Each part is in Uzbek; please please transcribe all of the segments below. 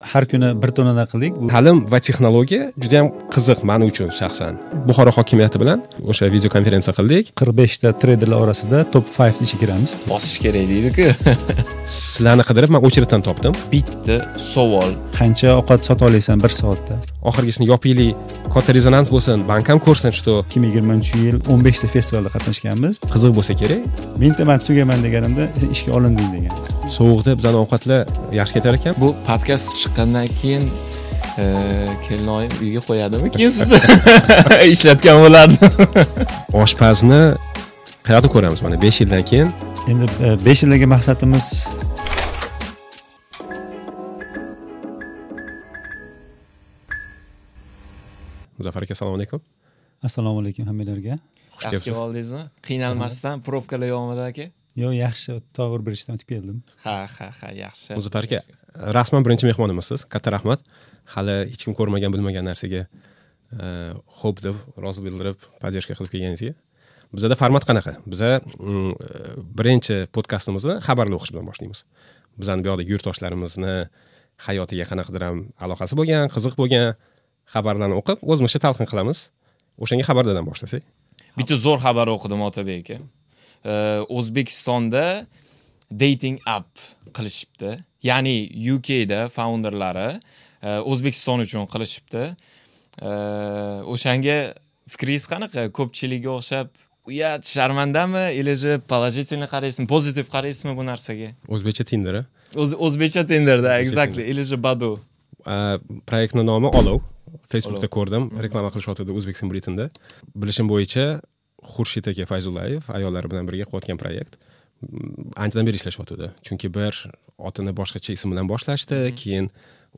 har kuni bir tonadan qildik. Ta'lim va texnologiya juda yam qiziq man uchun shaxsan. Buxoro hokimiyati bilan o'sha video konferensiya qildik. qirq beshta treyderlar orasida top five ichiga kiramiz. Bosish kerak deydiku. Sizlarni qidirib man очередьdan topdim. Bitta savol. Qancha ovqat sota olasan bir soatda oxirgisini yopaylik katta rezonans bo'lsin. Bank ham ko'rsin что ikki ming yigirmanchi yil o'n beshta festivalda qatnashganmiz. Qiziq bo'lsa kerak. Mingta man tugaman deganimda sen ishga olinding degan. Sovuqda bizani ovqatlar yaxshi ketar ekan. Bu podkast chiqqandan keyin e, kelinoyim uyga qo'yadimi keyin sizni ishlatgan bo'lardi oshpazni qayerda ko'ramiz mana besh yildan keyin. Endi e, besh yildagi maqsadimiz muzaffar aka assalomu alaykum. Assalomu alaykum hammalarga xush yaxshi kelibsiz. kelib oldingizmi qiynalmasdan probkalar yonida aka. Yo yaxshi. To'g'ri bir ishdan o'tib keldim. Ha ha ha yaxshi. Muzaffar aka rasman birinchi mehmonimizsiz katta rahmat. Hali hech kim ko'rmagan bilmagan narsaga e, xo'p deb rozi bildirib поддержка qilib kelganingizga. Bizada format qanaqa? Biza mm, birinchi podkastimizni xabarlar o'qish bilan boshlaymiz. Bizani bu yoqdagi yurtdoshlarimizni hayotiga qanaqadir ham aloqasi bo'lgan qiziq bo'lgan xabarlarni o'qib o'zimizcha talqin qilamiz. O'shanga xabardadan boshlasak. Bitta zo'r xabar o'qidim otabek aka. O'zbekistonda dating app qilishibdi. Ya'ni ukda founderlari e, o'zbekiston uchun qilishibdi. O'shanga fikringiz qanaqa? Ko'pchilikka o'xshab uyat sharmandami? Или же положительно qaraysizmi pozitiv qaraysizmi bu narsaga? O'zbekcha tinder o'zbekcha tenderda exactly. Или же badu. Proyektni nomi olov facebookda ko'rdim. Reklama qilishyotgandi o'zbekiston britinda bilishim bo'yicha xurshid aka fayzullayev ayollari bilan birga qilayotgan proyekt. Mm, anchadan beri ishlashyotgandi chunki bir otini boshqacha ism bilan boshlashdi keyin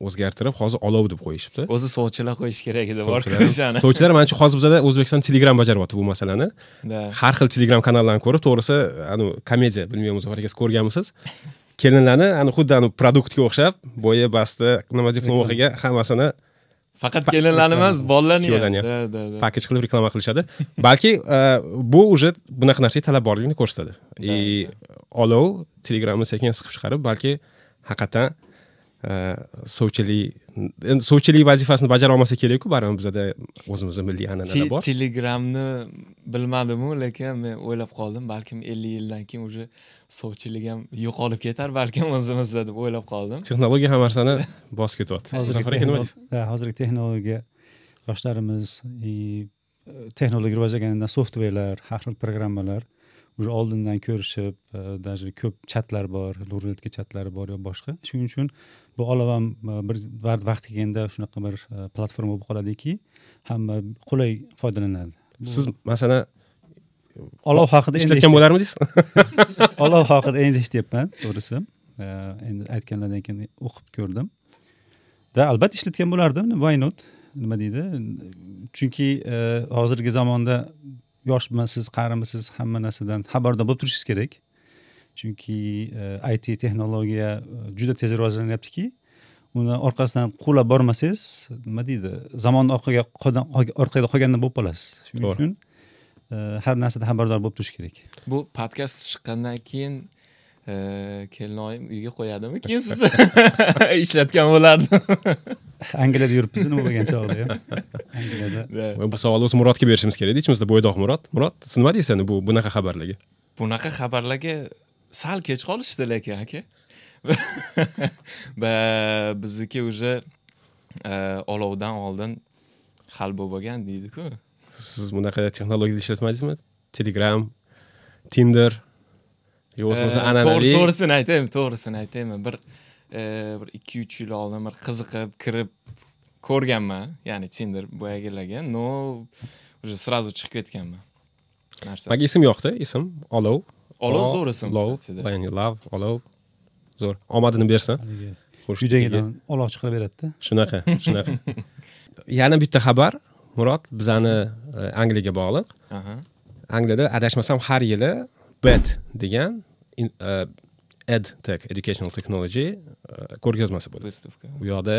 o'zgartirib hozir olov deb qo'yishibdi. O'zi sovchilar qo'yish kerak edi bor Sovchilar- o'shani sovchilar manimcha hozir bizada o'zbekiston telegram bajaryapti bu masalani. Har xil telegram kanallarni ko'rib to'g'risi anavi komediya bilmayman muzaffar aka siz ko'rganmisiz? Kelinlarni ani xuddi produktga o'xshab bo'yi basti nima diplom o'qigan hammasini faqat kelinlarni emas bolalarni ham pakej qilib reklama qilishadi. Balki e, bu уже bunaqa narsaga talab borligini ko'rsatadi. И olov telegramni sekin siqib chiqarib balki haqiqatdan e, sovchilik endi sovchilik vazifasini bajara olmasa kerakku baribir bizada o'zimizni milliy an'analar bor. Telegramni bilmadimu lekin men o'ylab qoldim balkim ellik yildan keyin уже sovchilik ham yo'qolib ketar balkim o'zimizda deb o'ylab qoldim. Texnologiya hamma narsani bosib ketyapti. Hozirgi texnologiya yoshlarimiz e, texnologiya rivojlanganidan softverlar har xil programmalar уже oldindan ko'rishib e, даже ko'p chatlar bor rulletka chatlari bor yo boshqa. Shuning uchun bu olov ham e, bir vaqt vaqti kelganda shunaqa bir platforma bo'lib qoladiki hamma qulay foydalanadi. Siz masalan olov haqida ishlatgan bo'larmidingiz? Olov haqida endi eshityapman to'g'risi. Endi aytganlardan keyin o'qib ko'rdim. Da albatta ishlatgan bo'lardim why not? Nima deydi? Chunki e, hozirgi zamonda yoshmisiz qarimisiz hamma narsadan xabardor bo'lib turishingiz kerak. Chunki e, it texnologiya e, juda tez rivojlanyaptiki uni orqasidan quvlab bormasangiz nima deydi zamon orqaga orqada qolgandan bo'lib qolasiz. Shuning uchun har narsadan xabardor bo'lib turish kerak. Bu podkast chiqqandan keyin e, kelinoyim uyga qo'yadimi keyin sizni ishlatgan bo'lardi angliyada yuribmiz nima bo'lgan chog'da ham angliyada. Da. bu savolni o'zi murodga berishimiz kerak edi ichimizda bo'ydoq murod. Murod siz nima deysiz endi bu bunaqa xabarlarga? Bunaqa xabarlarga sal kech qolishdi lekin aka. Va bizniki уже e, olovdan oldin hal bo'lib bo'lgan deydiku siz bunaqa texnologiyada ishlatmadingizmi telegram tinder yo Eh, an'anaviy to'g'ri- to'g'risini aytaymi to'g'risini aytaymi bir bir ikki uch yil oldin bir qiziqib kirib ko'rganman ya'ni tinder boyagilarga но уже сразу chiqib ketganman narsa manga ism yoqdi ism. Olov. Olov zo'r ism ya'ni love olov. Zo'r. Omadini bersin uydagidan olov chiqaraveradida shunaqa shunaqa. Yana bitta xabar murod bizani e, angliyaga bog'liq. Angliyada adashmasam har yili bet degan in- e, edtech educational technology e, ko'rgazmasi bo'ladi. Выставка. U yoqda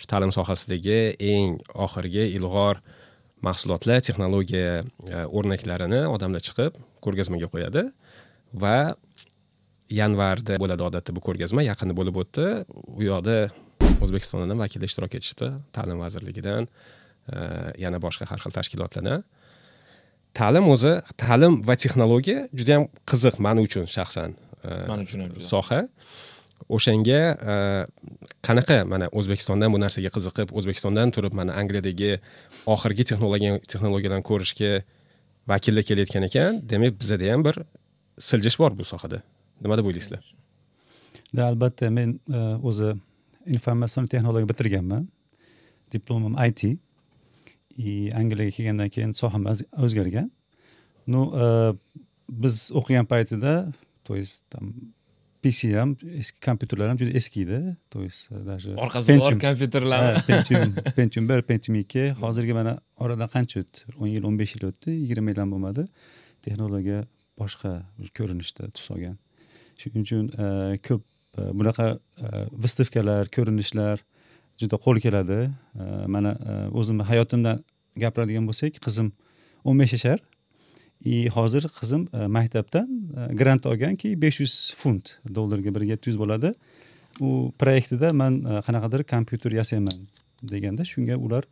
shu ta'lim sohasidagi eng oxirgi ilg'or mahsulotlar texnologiya o'rnaklarini odamlar chiqib ko'rgazmaga qo'yadi va yanvarda bo'ladi odatda bu ko'rgazma yaqinda bo'lib o'tdi. U yoqda o'zbekistondan vakillar ishtirok etishibdi ta'lim vazirligidan yana boshqa har xil tashkilotlardan ta'lim o'zi ta'lim va texnologiya juda yam qiziq man uchun shaxsan e, man uchun ham soha. O'shanga e, qanaqa mana o'zbekistondan bu narsaga qiziqib o'zbekistondan turib mana angliyadagi oxirgi texnologiya texnologiyalarni ko'rishga vakillar kelayotgan ekan demak bizada ham bir siljish bor bu sohada. Nima deb o'ylaysizlar? Да, albatta men e, o'zi informatsion texnologiya bitirganman. Diplomim it angliyaga kelgandan keyin soham o'z- o'zgargan. Ну e, biz o'qigan paytida то есть там pc ham eski kompyuterlar ham juda eski edi то есть e, даже orqasida bor kompyuterlar. Pentium pentium bir pentium ikki. Hozirgi mana oradan qancha o'tdi? o'n yil o'n besh yil o'tdi. Yigirma yil ham bo'lmadi. Texnologiya boshqa ko'rinishda tus olgan. Shuning uchun e, ko'p e, bunaqa e, выставkalar ko'rinishlar juda qo'l keladi. Mana e, o'zimni hayotimdan gapiradigan bo'lsak qizim o'n besh yashar. И hozir qizim e, maktabdan e, grant olganki besh yuz funt dollarga bir yetti yuz bo'ladi. U proyektida man qanaqadir kompyuter yasayman deganda shunga ular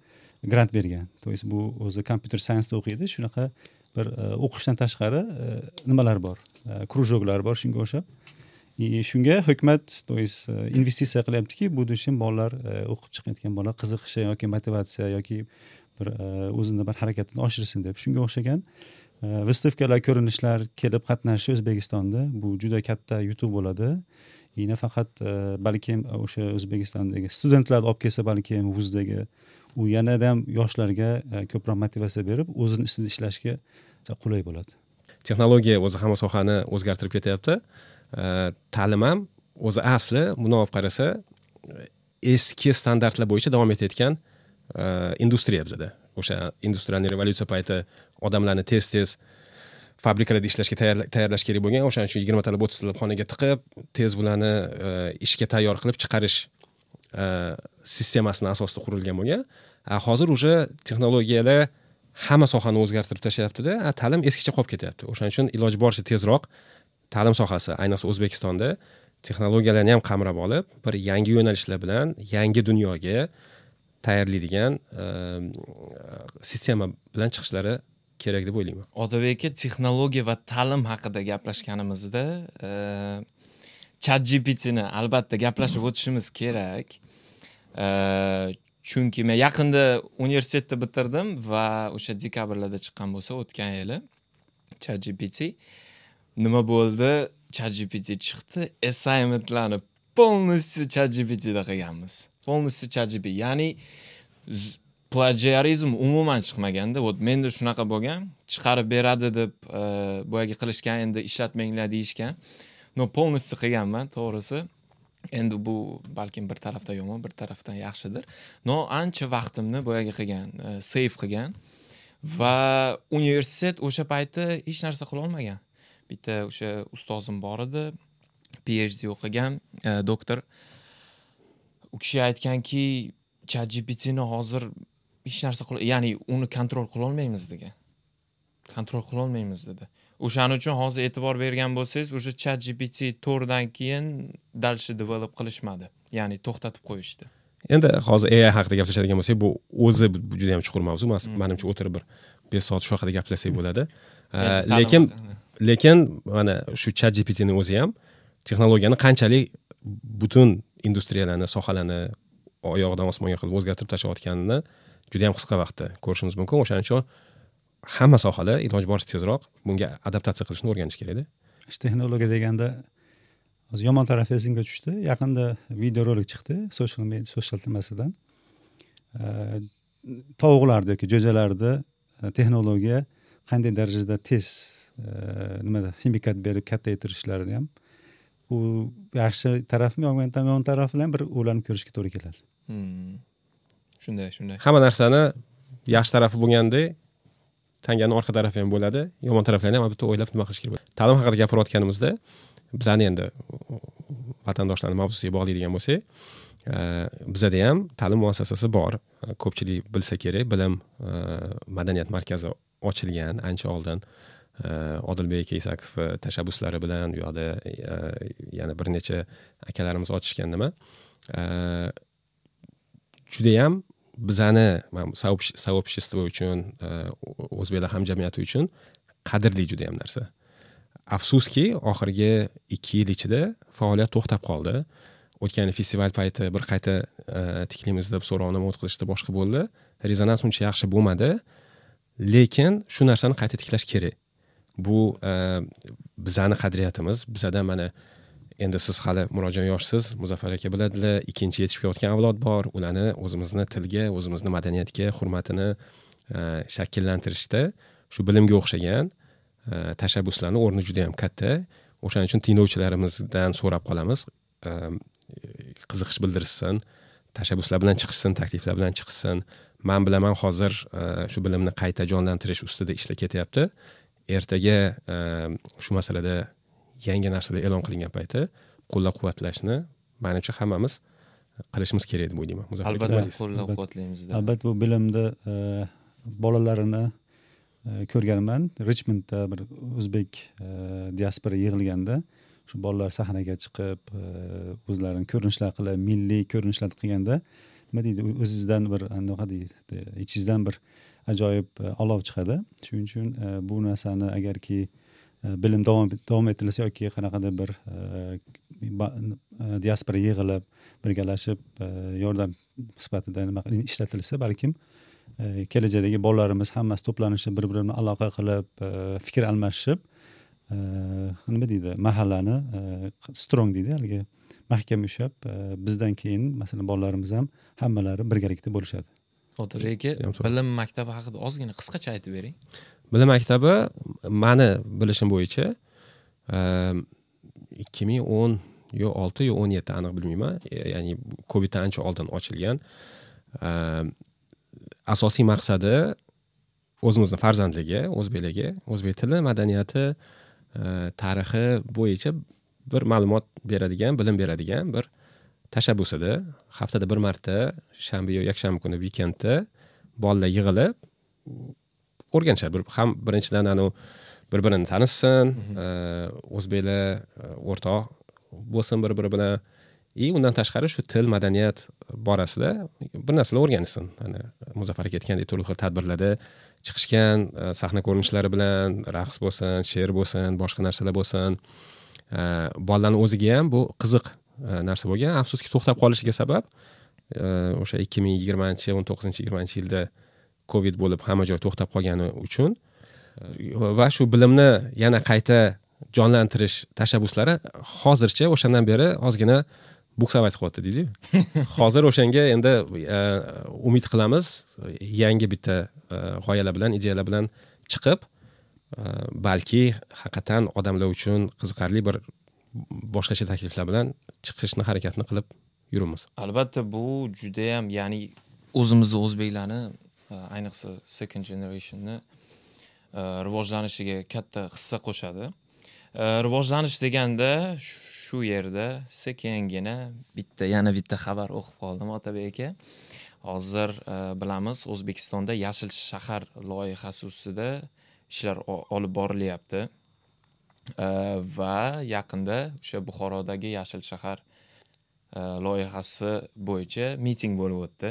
grant bergan. То есть bu o'zi kompyuter sayensda o'qiydi. Shunaqa bir o'qishdan tashqari nimalar bor? Krujoklar bor shunga o'xshab. И shunga hukumat то есть э, investitsiya qilyaptiki будущем bolalar э, o'qib chiqayotgan bolalar qiziqishi yoki motivatsiya yoki bir e, o'zini bir harakatini oshirsin deb shunga o'xshagan e, ko'rinishlar kelib qatnashishi o'zbekistonda bu juda katta yutuq bo'ladi. И nafaqat э, balkim o'sha o'zbekistondagi studentlarni olib kelsa balkim vuzdagi u yanada ham yoshlarga e, ko'proq motivatsiya berib o'zini ustida ishlashga qulay bo'ladi. Texnologiya o'zi hamma sohani o'zgartirib ketyapti. Э, ta'lim ham o'zi asli bundoq olib qarasa eski standartlar bo'yicha davom etayotgan e, industriya bizada. O'sha industrialniy revolyutsiya payti odamlarni tez tez fabrikalarda ishlashga tayyorlash kerak bo'lgan. O'shaning uchun yigirmatalab o'ttiztalab xonaga tiqib tez bularni e, ishga tayyor qilib chiqarish e, sistemasini asosida qurilgan bo'lgan. Hozir уже texnologiyalar hamma sohani o'zgartirib tashlayaptida ta'lim eskicha qolib ketyapti. O'shaning uchun iloji boricha tezroq ta'lim sohasi ayniqsa o'zbekistonda texnologiyalarni ham qamrab olib bir yangi yo'nalishlar bilan yangi dunyoga tayyorlaydigan ehm, sistema bilan chiqishlari kerak deb o'ylayman. Otabek aka texnologiya va ta'lim haqida gaplashganimizda ehm, chat gptni albatta gaplashib o'tishimiz kerak. Ehm, chunki men yaqinda universitetni bitirdim va o'sha dekabrlarda chiqqan bo'lsa o'tgan yili chat gpt nima bo'ldi? Chat gpt chiqdi. Assignmentlarni полностью chat gptda qilganmiz. Полностью chat gpt ya'ni plagiarizm umuman chiqmaganda вот menda shunaqa bo'lgan chiqarib beradi deb e, boyagi qilishgan endi ishlatmanglar deyishgan. Но полностью qilganman to'g'risi. Endi bu balkim bir tarafdan yomon bir tarafdan yaxshidir. Но ancha vaqtimni boyagi qilgan e, qilgan va universitet o'sha payti hech narsa qilolmagan bitta o'sha ustozim bor edi phd o'qigan e, doktor. U kishi aytganki chat gptni hozir hech narsa ya'ni uni kontrol qilolmaymiz degan kontrol qilolmaymiz dedi. O'shaning uchun hozir e'tibor bergan bo'lsangiz o'sha chat gpt to'rtdan keyin дальше develop qilishmadi. Ya'ni to'xtatib qo'yishdi. Endi hozir ai haqida gaplashadigan bo'lsak bu o'zi juda yam chuqur mavzu. Mas- manimcha o'tirib bir besh soat shu haqida gaplashsak bo'ladi. E, lekin. lekin mana shu chat gptni o'zi ham texnologiyani qanchalik butun industriyalarni sohalarni oyog'idan osmonga qilib o'zgartirib tashlayotganini juda yam qisqa vaqtda ko'rishimiz mumkin. O'shaning uchun hamma sohalar iloji boricha tezroq. Bunga adaptatsiya qilishni o'rganish kerakda. Shu texnologiya deganda hozir yomon tarafi esimga tushdi. Yaqinda videorolik chiqdi social media social nimasidan Eh, tovuqlarni yoki jo'jalarni texnologiya qanday darajada tez nimada? Ximikat berib kattaytirishlarini ham. U yaxshi tarafmi yomon yomon tarafi bilan bir ularni ko'rishga to'g'ri keladi. Hmm. shunday shunday. Hamma narsani yaxshi tarafi bo'lganda tangani orqa tarafi ham bo'ladi yomon taraflarini ham albatta o'ylab nima qilish kerak. Bo'ladi ta'lim haqida gapirayotganimizda bizani endi vatandoshlarni mavzusiga bog'laydigan bo'lsak bizada ham ta'lim muassasasi bor. Ko'pchilik bilsa kerak bilim madaniyat markazi ochilgan ancha oldin Э, odilbek keysakov э, tashabbuslari bilan u yoqda э, yana bir necha akalarimiz ochishgan nima? Judayam bizani сообщество uchun e, o'zbeklar hamjamiyati uchun qadrli judayam narsa. Afsuski oxirgi ikki yil ichida faoliyat to'xtab qoldi. O'tgan festival payti bir qayta e, tiklaymiz deb so'rovnoma o'tkazishda boshqa bo'ldi. Rezonans uncha yaxshi bo'lmadi. Lekin shu narsani qayta tiklash kerak. Bu e, bizani qadriyatimiz. Bizada mana endi siz hali murodjon yoshsiz. Muzaffar aka biladilar ikkinchi yetishib kelayotgan avlod bor. Ularni o'zimizni tilga o'zimizni madaniyatga hurmatini e, shakllantirishda shu bilimga o'xshagan e, tashabbuslarni o'rni juda yam katta. O'shaning uchun tinglovchilarimizdan so'rab qolamiz. Qiziqish bildirishsin tashabbuslar bilan chiqishsin takliflar bilan chiqishsin. Man bilaman hozir shu bilimni qayta jonlantirish ustida ishlar ketyapti. Ertaga shu masalada yangi narsalar e'lon qilingan payti qo'llab quvvatlashni manimcha hammamiz qilishimiz kerak deb o'ylayman. Albatta qo'llab quvvatlaymiz albatta bu bilimni bolalarini ko'rganman. Richmondda bir o'zbek diaspora yig'ilganda shu bolalar sahnaga chiqib o'zlarini ko'rinishlar qilib milliy ko'rinishlar qilganda nima deydi o'zizdan bir anaqa deydi ichingizdan bir ajoyib e, olov chiqadi. Shuning uchun e, bu narsani agarki e, bilim davom davom ettirilsa yoki qanaqadir bir diaspora yig'ilib birgalashib yordam sifatida nima ishlatilsa balkim kelajakdagi bolalarimiz hammasi to'planishib bir biri bilan aloqa qilib fikr almashishib nima deydi mahallani strong deydi haligi mahkam ushlab bizdan keyin masalan bolalarimiz ham hammalari birgalikda bo'lishadi. Otabek aka bilim maktabi haqida ozgina qisqacha aytib bering. Bilim maktabi mani bilishim bo'yicha ikki ming o'n yo olti yo o'n yetti aniq bilmayman. Ya'ni coviddan ancha oldin ochilgan. Asosiy maqsadi o'zimizni farzandligi o'zbeklarga o'zbek tili madaniyati tarixi bo'yicha bir ma'lumot beradigan bilim beradigan bir tashabbus edi haftada bir marta shanba yo yakshanba kuni vikendda bolalar yig'ilib o'rganishadi. Bir ham birinchidan anavi bir birini tanishsin o'zbeklar o'rtoq bo'lsin bir biri bilan. И undan tashqari shu til madaniyat borasida bir narsalar o'rganishsin. Mana muzaffar aka aytgandek turli xil tadbirlarda chiqishgan sahna ko'rinishlari bilan raqs bo'lsin she'r bo'lsin boshqa narsalar bo'lsin. Bolalarni o'ziga ham bu qiziq narsa bo'lgan. Afsuski to'xtab qolishiga sabab o'sha ikki ming yigirmanchi o'n to'qqizinchi yigirmanchi yilda covid bo'lib hamma joy to'xtab qolgani uchun va shu bilimni yana qayta jonlantirish tashabbuslari hozircha o'shandan beri ozgina buksavать qilyapti deydiyu. Hozir o'shanga endi umid qilamiz yangi bitta g'oyalar bilan ideyalar bilan chiqib balki haqiqatdan odamlar uchun qiziqarli bir boshqacha takliflar bilan chiqishni harakatni qilib yuribmiz. Albatta bu judayam ya'ni o'zimizni o'zbeklarni e, ayniqsa second generationni e, rivojlanishiga katta hissa qo'shadi. E, rivojlanish deganda shu yerda sekingina bitta yana bitta xabar o'qib qoldim otabek aka. Hozir bilamiz o'zbekistonda yashil shahar loyihasi ustida ishlar olib borilyapti. Va yaqinda o'sha buxorodagi yashil shahar loyihasi bo'yicha miting bo'lib o'tdi.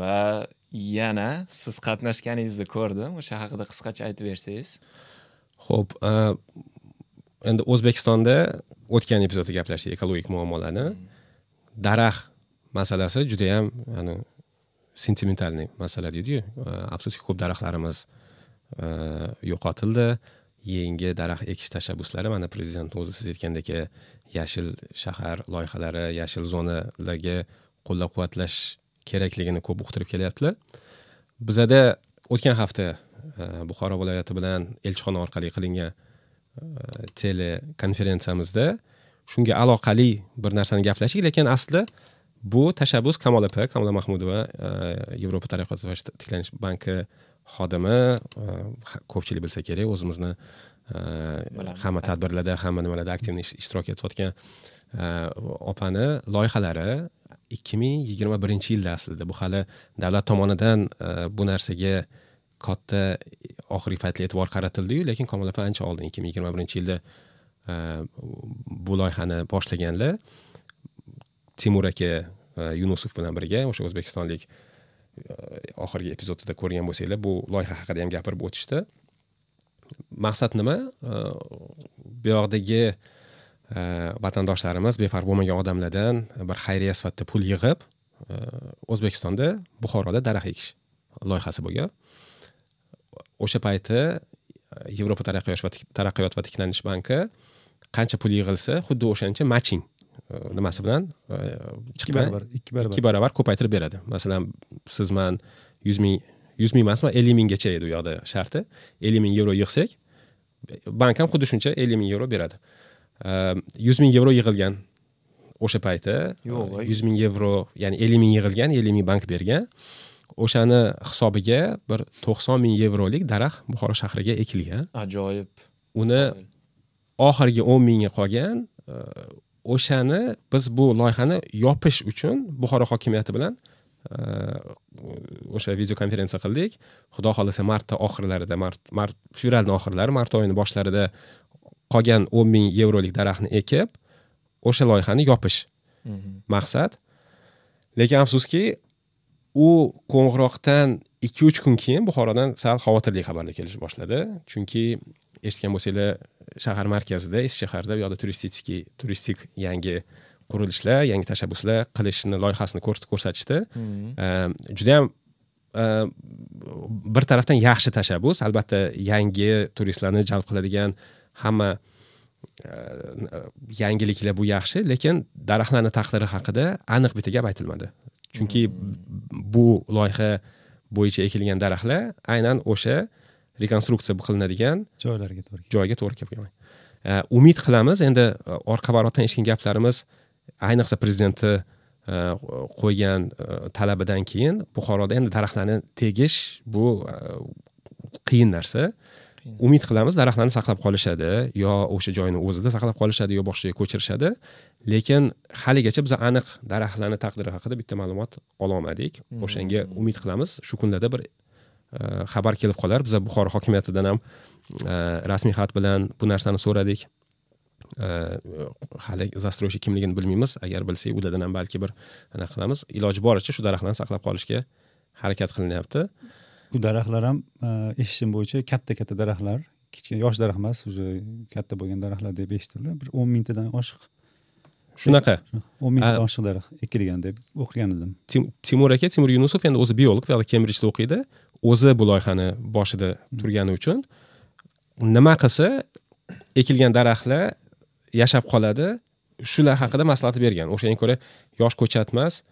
Va yana siz qatnashganingizni ko'rdim. O'sha haqida qisqacha aytib bersangiz. Ho'p endi o'zbekistonda o'tgan epizodda gaplashdik ekologik muammolarni. Daraxt masalasi judayam ani sentimentalniy masala deydiyu. Afsuski ko'p daraxtlarimiz yo'qotildi yangi daraxt ekish tashabbuslari mana prezident o'zi siz aytgandek yashil shahar loyihalari yashil zonalarga qo'llab quvvatlash kerakligini ko'p uqtirib kelyaptilar. Bizada o'tgan hafta e, buxoro viloyati bilan elchixona orqali qilingan e, telekonferensiyamizda shunga aloqali bir narsani gaplashdik lekin aslida bu tashabbus kamol opa kamola mahmudova e, yevropa taraqqiyot va tiklanish banki xodimi ko'pchilik bilsa kerak o'zimizni hamma tadbirlarda hamma nimalarda aktiv ishtirok etayotgan opani loyihalari ikki ming yigirma birinchi yilda aslida bu hali davlat tomonidan bu narsaga katta oxirgi paytda e'tibor qaratildiyu lekin kamol opa ancha oldin ikki ming yigirma birinchi yilda bu loyihani boshlaganlar timur aka yunusov bilan birga o'sha o'zbekistonlik Э, oxirgi epizodida ko'rgan bo'lsanglar bu loyiha haqida ham gapirib o'tishdi. Maqsad nima? Э, bu yoqdagi э, vatandoshlarimiz befarq bo'lmagan odamlardan bir xayriya sifatida pul yig'ib o'zbekistonda buxoroda daraxt ekish loyihasi bo'lgan. O'sha payti yevropa taraqqiyot va taraqqiyot va tiklanish banki qancha pul yig'ilsa xuddi o'shancha matching nimasi bilan ikki barobar ikki barobar ikki barobar ko'paytirib beradi masalan siz man yuz ming yuz ming emasmi ellik minggacha edi u yoqda sharti ellik ming yevro yig'sak bank ham xuddi shuncha ellik ming yevro beradi yuz ming yevro yig'ilgan o'sha payti yo'q yuz ming yevro ya'ni ellik ming yig'ilgan ellik ming bank bergan o'shani hisobiga bir to'qson ming yevrolik daraxt buxoro shahriga ekilgan ajoyib uni oxirgi o'n mingga qolgan o'shani biz bu loyihani yopish uchun buxoro hokimiyati bilan e, o'sha videokonferensiya qildik. Xudo xohlasa martda oxirlarida mart mart fevralni oxirlari mart oyini boshlarida qolgan o'n ming yevrolik daraxtni ekib o'sha loyihani yopish Mhm. maqsad. Lekin afsuski u qo'ng'iroqdan ikki uch kun keyin buxorodan sal xavotirli xabarlar kelishni boshladi. Chunki eshitgan bo'lsanglar shahar markazida eski shaharda u yoqda turistik turistik yangi qurilishlar yangi tashabbuslar qilishni loyihasini ko'rsatishdi. Mhm. judayam e, bir tarafdan yaxshi tashabbus albatta yangi turistlarni jalb qiladigan hamma e, yangiliklar bu yaxshi lekin daraxtlarni taqdiri haqida aniq bitta gap aytilmadi. Chunki bu loyiha bo'yicha ekilgan daraxtlar aynan o'sha rekonstruksiya qilinadigan joylarga to'g'ri joyga to'g'ri kelib E, umid qilamiz endi e, orqa barotdan eshitgan gaplarimiz ayniqsa prezidentni e, qo'ygan e, talabidan keyin buxoroda endi daraxtlarni tegish bu qiyin narsa. Umid qilamiz daraxtlarni saqlab qolishadi yo o'sha joyni o'zida saqlab qolishadi yo boshqa joyga ko'chirishadi. Lekin haligacha biz aniq daraxtlarni taqdiri haqida bitta ma'lumot ololmadik. O'shanga umid qilamiz shu kunlarda bir xabar kelib qolar biza buxoro hokimiyatidan ham rasmiy xat bilan bu narsani so'radik hali застройщик kimligini bilmaymiz agar bilsak ulardan ham balki bir anaqa qilamiz iloji boricha shu daraxtlarni saqlab qolishga harakat qilinyapti. Bu daraxtlar ham eshitishim bo'yicha katta katta daraxtlar kichkina yosh daraxt emas уже katta bo'lgan daraxtlar deb eshitildi bir o'n mingtadan oshiq. Shunaqa o'n mingtadan oshiq daraxt ekilgan deb o'qigan edim. Tim- timur aka timur yunusov endi o'zi biolog kembrijda o'qiydi o'zi bu loyihani boshida turgani uchun nima qilsa ekilgan daraxtlar yashab qoladi. Shular haqida maslahat bergan. O'shanga ko'ra yosh ko'chat emas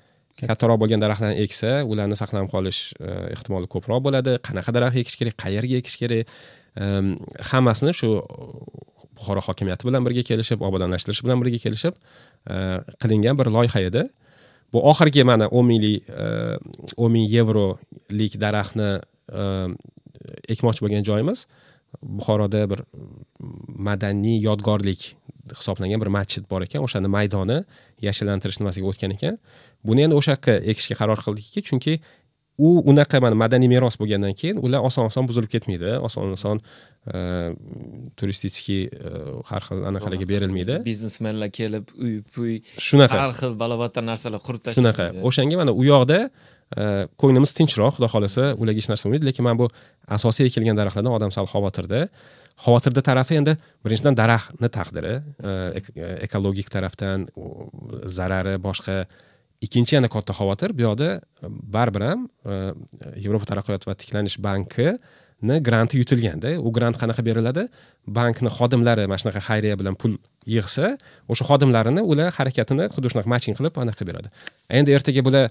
kattaroq bo'lgan daraxtlarni eksa ularni saqlanib qolish e, ehtimoli ko'proq bo'ladi. Qanaqa daraxt ekish kerak qayerga ekish kerak? Hammasini shu buxoro hokimiyati bilan birga kelishib obodonlashtirish bilan birga kelishib e, qilingan bir loyiha edi. Bu oxirgi mana o'n minglik e, o'n ming yevrolik daraxtni e, ekmoqchi bo'lgan joyimiz. Buxoroda bir madaniy yodgorlik hisoblangan bir masjid bor ekan. O'shani maydoni yashillantirish nimasiga o'tgan ekan. Buni endi o'sha yoqqa ekishga qaror qildikki chunki u unaqa mana madaniy meros bo'lgandan keyin ular oson oson buzilib ketmaydi. Oson oson turistический e, har xil anaqalarga berilmaydi. Biznesmenlar kelib uy puy shunaqa. har xil balobattar narsalar qurib shunaqa. tashlaydi o'shanga mana u yoqda e, ko'nglimiz tinchroq xudo xohlasa ularga hech narsa bo'lmaydi lekin mana bu asosiy ekilgan daraxtlardan odam sal xavotirda. Xavotirda tarafi endi birinchidan daraxtni taqdiri e, ek- ekologik tarafdan zarari boshqa. Ikkinchi yana katta xavotir bu yoqda baribir ham yevropa taraqqiyot va tiklanish bankini granti yutilganda u grant qanaqa beriladi? Bankni xodimlari mana shunaqa xayriya bilan pul yig'sa o'sha xodimlarini ular harakatini xuddi shunaqa matching qilib anaqa qilib beradi. Endi ertaga bular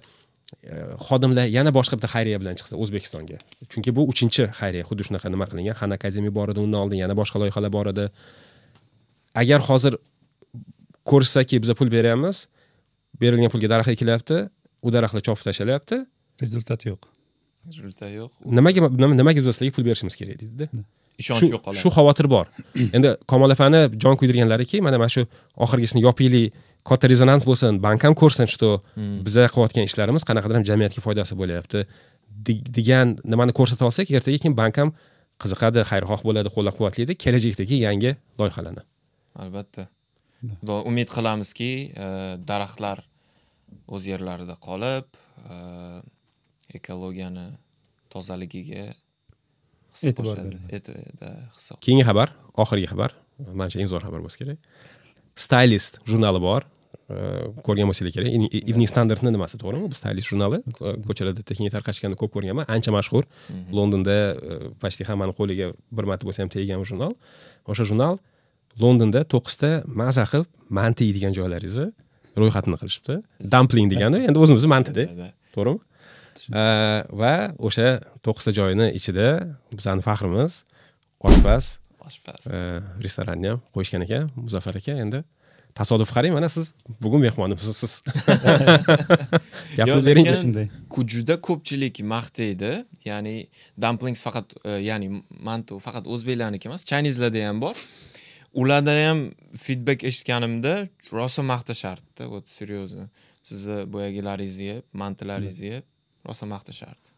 e, xodimlar yana boshqa bitta xayriya bilan chiqsa o'zbekistonga. Chunki bu uchinchi xayriya xuddi shunaqa nima qilingan? Xan akademiya bor edi undan oldin yana boshqa loyihalar bor edi agar hozir ko'rishsaki biza pul beryapmiz berilgan pulga daraxt ekilyapti u daraxtlar chopib tashlalyapti rezultat yo'q. Rezultat yo'q nimaga nima- nimaga biz sizlarga pul berishimiz kerak deydida? Ishonch shu yo'q qoladi shu xavotir bor. Endi kamol opani jon kuydirganlariki mana mana shu oxirgisini yopaylik katta rezonans bo'lsin bank ham ko'rsin что biza qilayotgan ishlarimiz qanaqadir ham jamiyatga foydasi bo'lyapti de- degan nimani ko'rsata olsak ertaga keyin bank ham qiziqadi xayrixoh bo'ladi qo'llab quvvatlaydi kelajakdagi yangi loyihalarni albatta. Xudo umid qilamizki e, daraxtlar o'z yerlarida qolib e, ekologiyani tozaligiga E'tibor beradi. Keyingi xabar oxirgi xabar. Manimcha eng zo'r xabar bo'lsa kerak. Stylist jurnali bor. E, ko'rgan bo'lsanglar kerak. Evening- standardni nimasi to'g'rimi? Bu stylist jurnali. Ko- ko'chalarda keng tarqashganini ko'p ko'rganman. Ancha mashhur. Londonda e, почти hammani qo'liga bir marta bo'lsa ham tegan jurnal. O'sha jurnal londonda to'qqizta maza qilib manti yeydigan joylaringizni ro'yxatini qilishibdi. Dampling degani endi o'zimizni mantida Da, da. to'g'rimi va o'sha to'qqizta joyni ichida bizani faxrimiz oshpaz oshpaz. e, restoranni ham qo'yishgan ekan. Muzaffar aka endi tasodif qarang mana siz. Bugun mehmonimsiz siz beringchi lekin- shunday juda ko'pchilik maqtaydi ya'ni dumplings faqat e, ya'ni mantu faqat o'zbeklarniki emas chineselarda ham bor. Ulardan ham feedback eshitganimda rosa maqtashardi вот серьезно sizni boyagilaringizni yeb mantilaringizni yeb rosa maqtashardi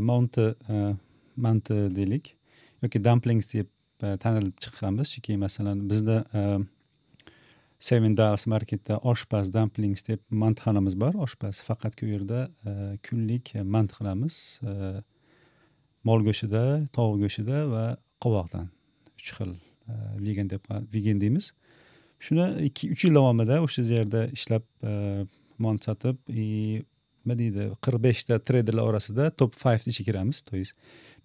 monti э, manti deylik yoki dumplings deb э, tanilib chiqqanmiz. Chunki masalan bizda э, seven dials marketda oshpaz dumplings deb mantixonamiz bor. Oshpaz faqatki u yerda kunlik mant qilamiz. Mol go'shtida tovuq go'shtida va qovoqdan uch xil vegan deb vegan deymiz. Shuni ikki uch yil davomida o'sha yerda ishlab mont sotib и nima deydi qirq beshta treyderlar orasida top five ichiga kiramiz то есть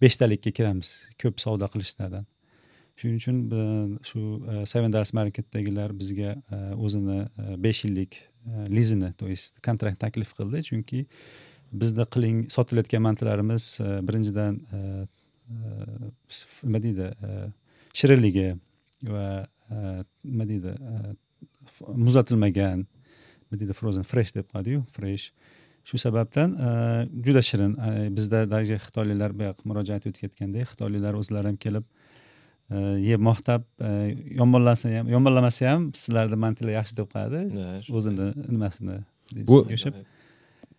beshtalikka kiramiz ko'p savdo qilishlardan. Shuning uchun e, shu e, seven dials marketdagilar bizga e, o'zini besh yillik lizini то есть kontrakt taklif qildi. Chunki bizda qiling sotilayotgan mantilarimiz birinchidan nima deydi shirinligi va nima deydi muzlatilmagan nima deydi frozen fresh deb qo'yadiyu fresh. Shu sababdan e, juda shirin. E, bizda даже xitoyliklar buyoq murojaat etayotgandek xitoyliklar o'zlari ham kelib e, yeb maqtab yomonlansa ham yomonlamasa ham sizlarni mantilar yaxshi deb qo'yadi o'zini nimasini Bu-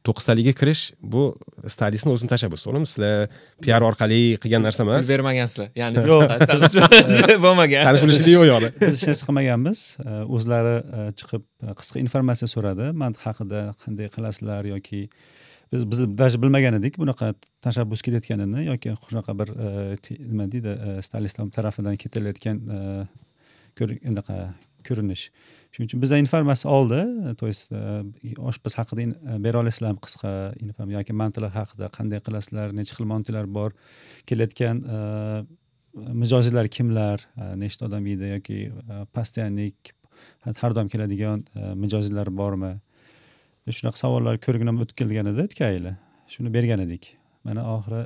o'sha to'qqiztaligiga kirish bu stylistni o'zini tashabbusi to'g'rimi sizlar piar orqali qilgan narsa pul emas bermagansizlar ya'ni Yo'q. bo'lmagan. Tanish bilishlik yo'q u yoqda biz hech narsa qilmaganmiz o'zlari e, chiqib e, qisqa informatsiya so'radi. Mant haqida qanday qilasizlar yoki biz biz даже bilmagan edik bunaqa tashabbus ketayotganini yoki shunaqa bir e, nima deydi stylistlar tarafidan ketilayotgan unaqa ko'rinish shuning uchun bizdan informatsiya oldi. То есть oshpaz haqida e, bera olasizlarmi qisqa informatsiya yoki mantilar haqida qanday qilasizlar necha xil mantilar bor kelayotgan e, mijozlar kimlar e, nechta odam yeydi yoki e, постоянник har doim keladigan mijozlar bormi? Shunaqa savollar ko'rginam o'tib edi o'tgan yili shuni bergan edik. Mana oxiri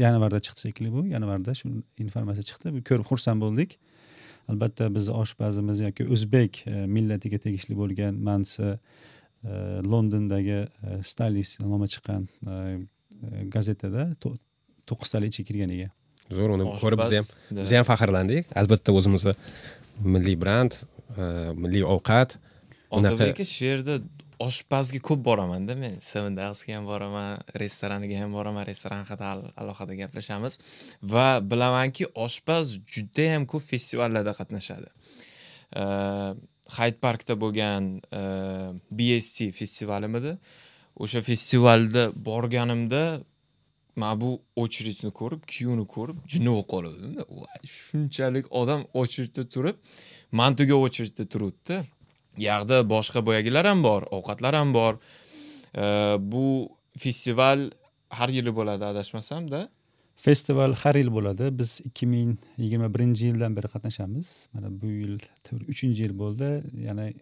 yanvarda chiqdi shekilli bu yanvarda shu informatsiya chiqdi. Ko'rib xursand bo'ldik. Albatta bizni oshpazimiz yoki o'zbek e, millatiga tegishli bo'lgan mansi e, londondagi e, stylist nomi chiqqan gazetada to- to'qqiztalik ichiga kirganiga zo'r uni ko'rib biz ham biz ham faxrlandik. Albatta o'zimizni milliy brend e, milliy ovqat aka shu yerda oshpazga ko'p boramanda men. Sevendasga ham boraman restoraniga ham boraman. Restoran haqida alohida gaplashamiz. Va bilamanki oshpaz judayam ko'p festivallarda qatnashadi. Hayd parkda bo'lgan bst festivalimidi. O'sha festivalda borganimda man bu очередьni ko'rib queueni ko'rib jinni bo'lib qoluvdimda. Shunchalik odam очередьda turib mantuga очередьda turibdi. U boshqa boyagilar ham bor ovqatlar ham bor. Bu festival har yili bo'ladi adashmasamda festival har yil bo'ladi. Biz ikki ming yigirma birinchi yildan beri qatnashamiz. Mana bu yil uchinchi yil bo'ldi. Yana e,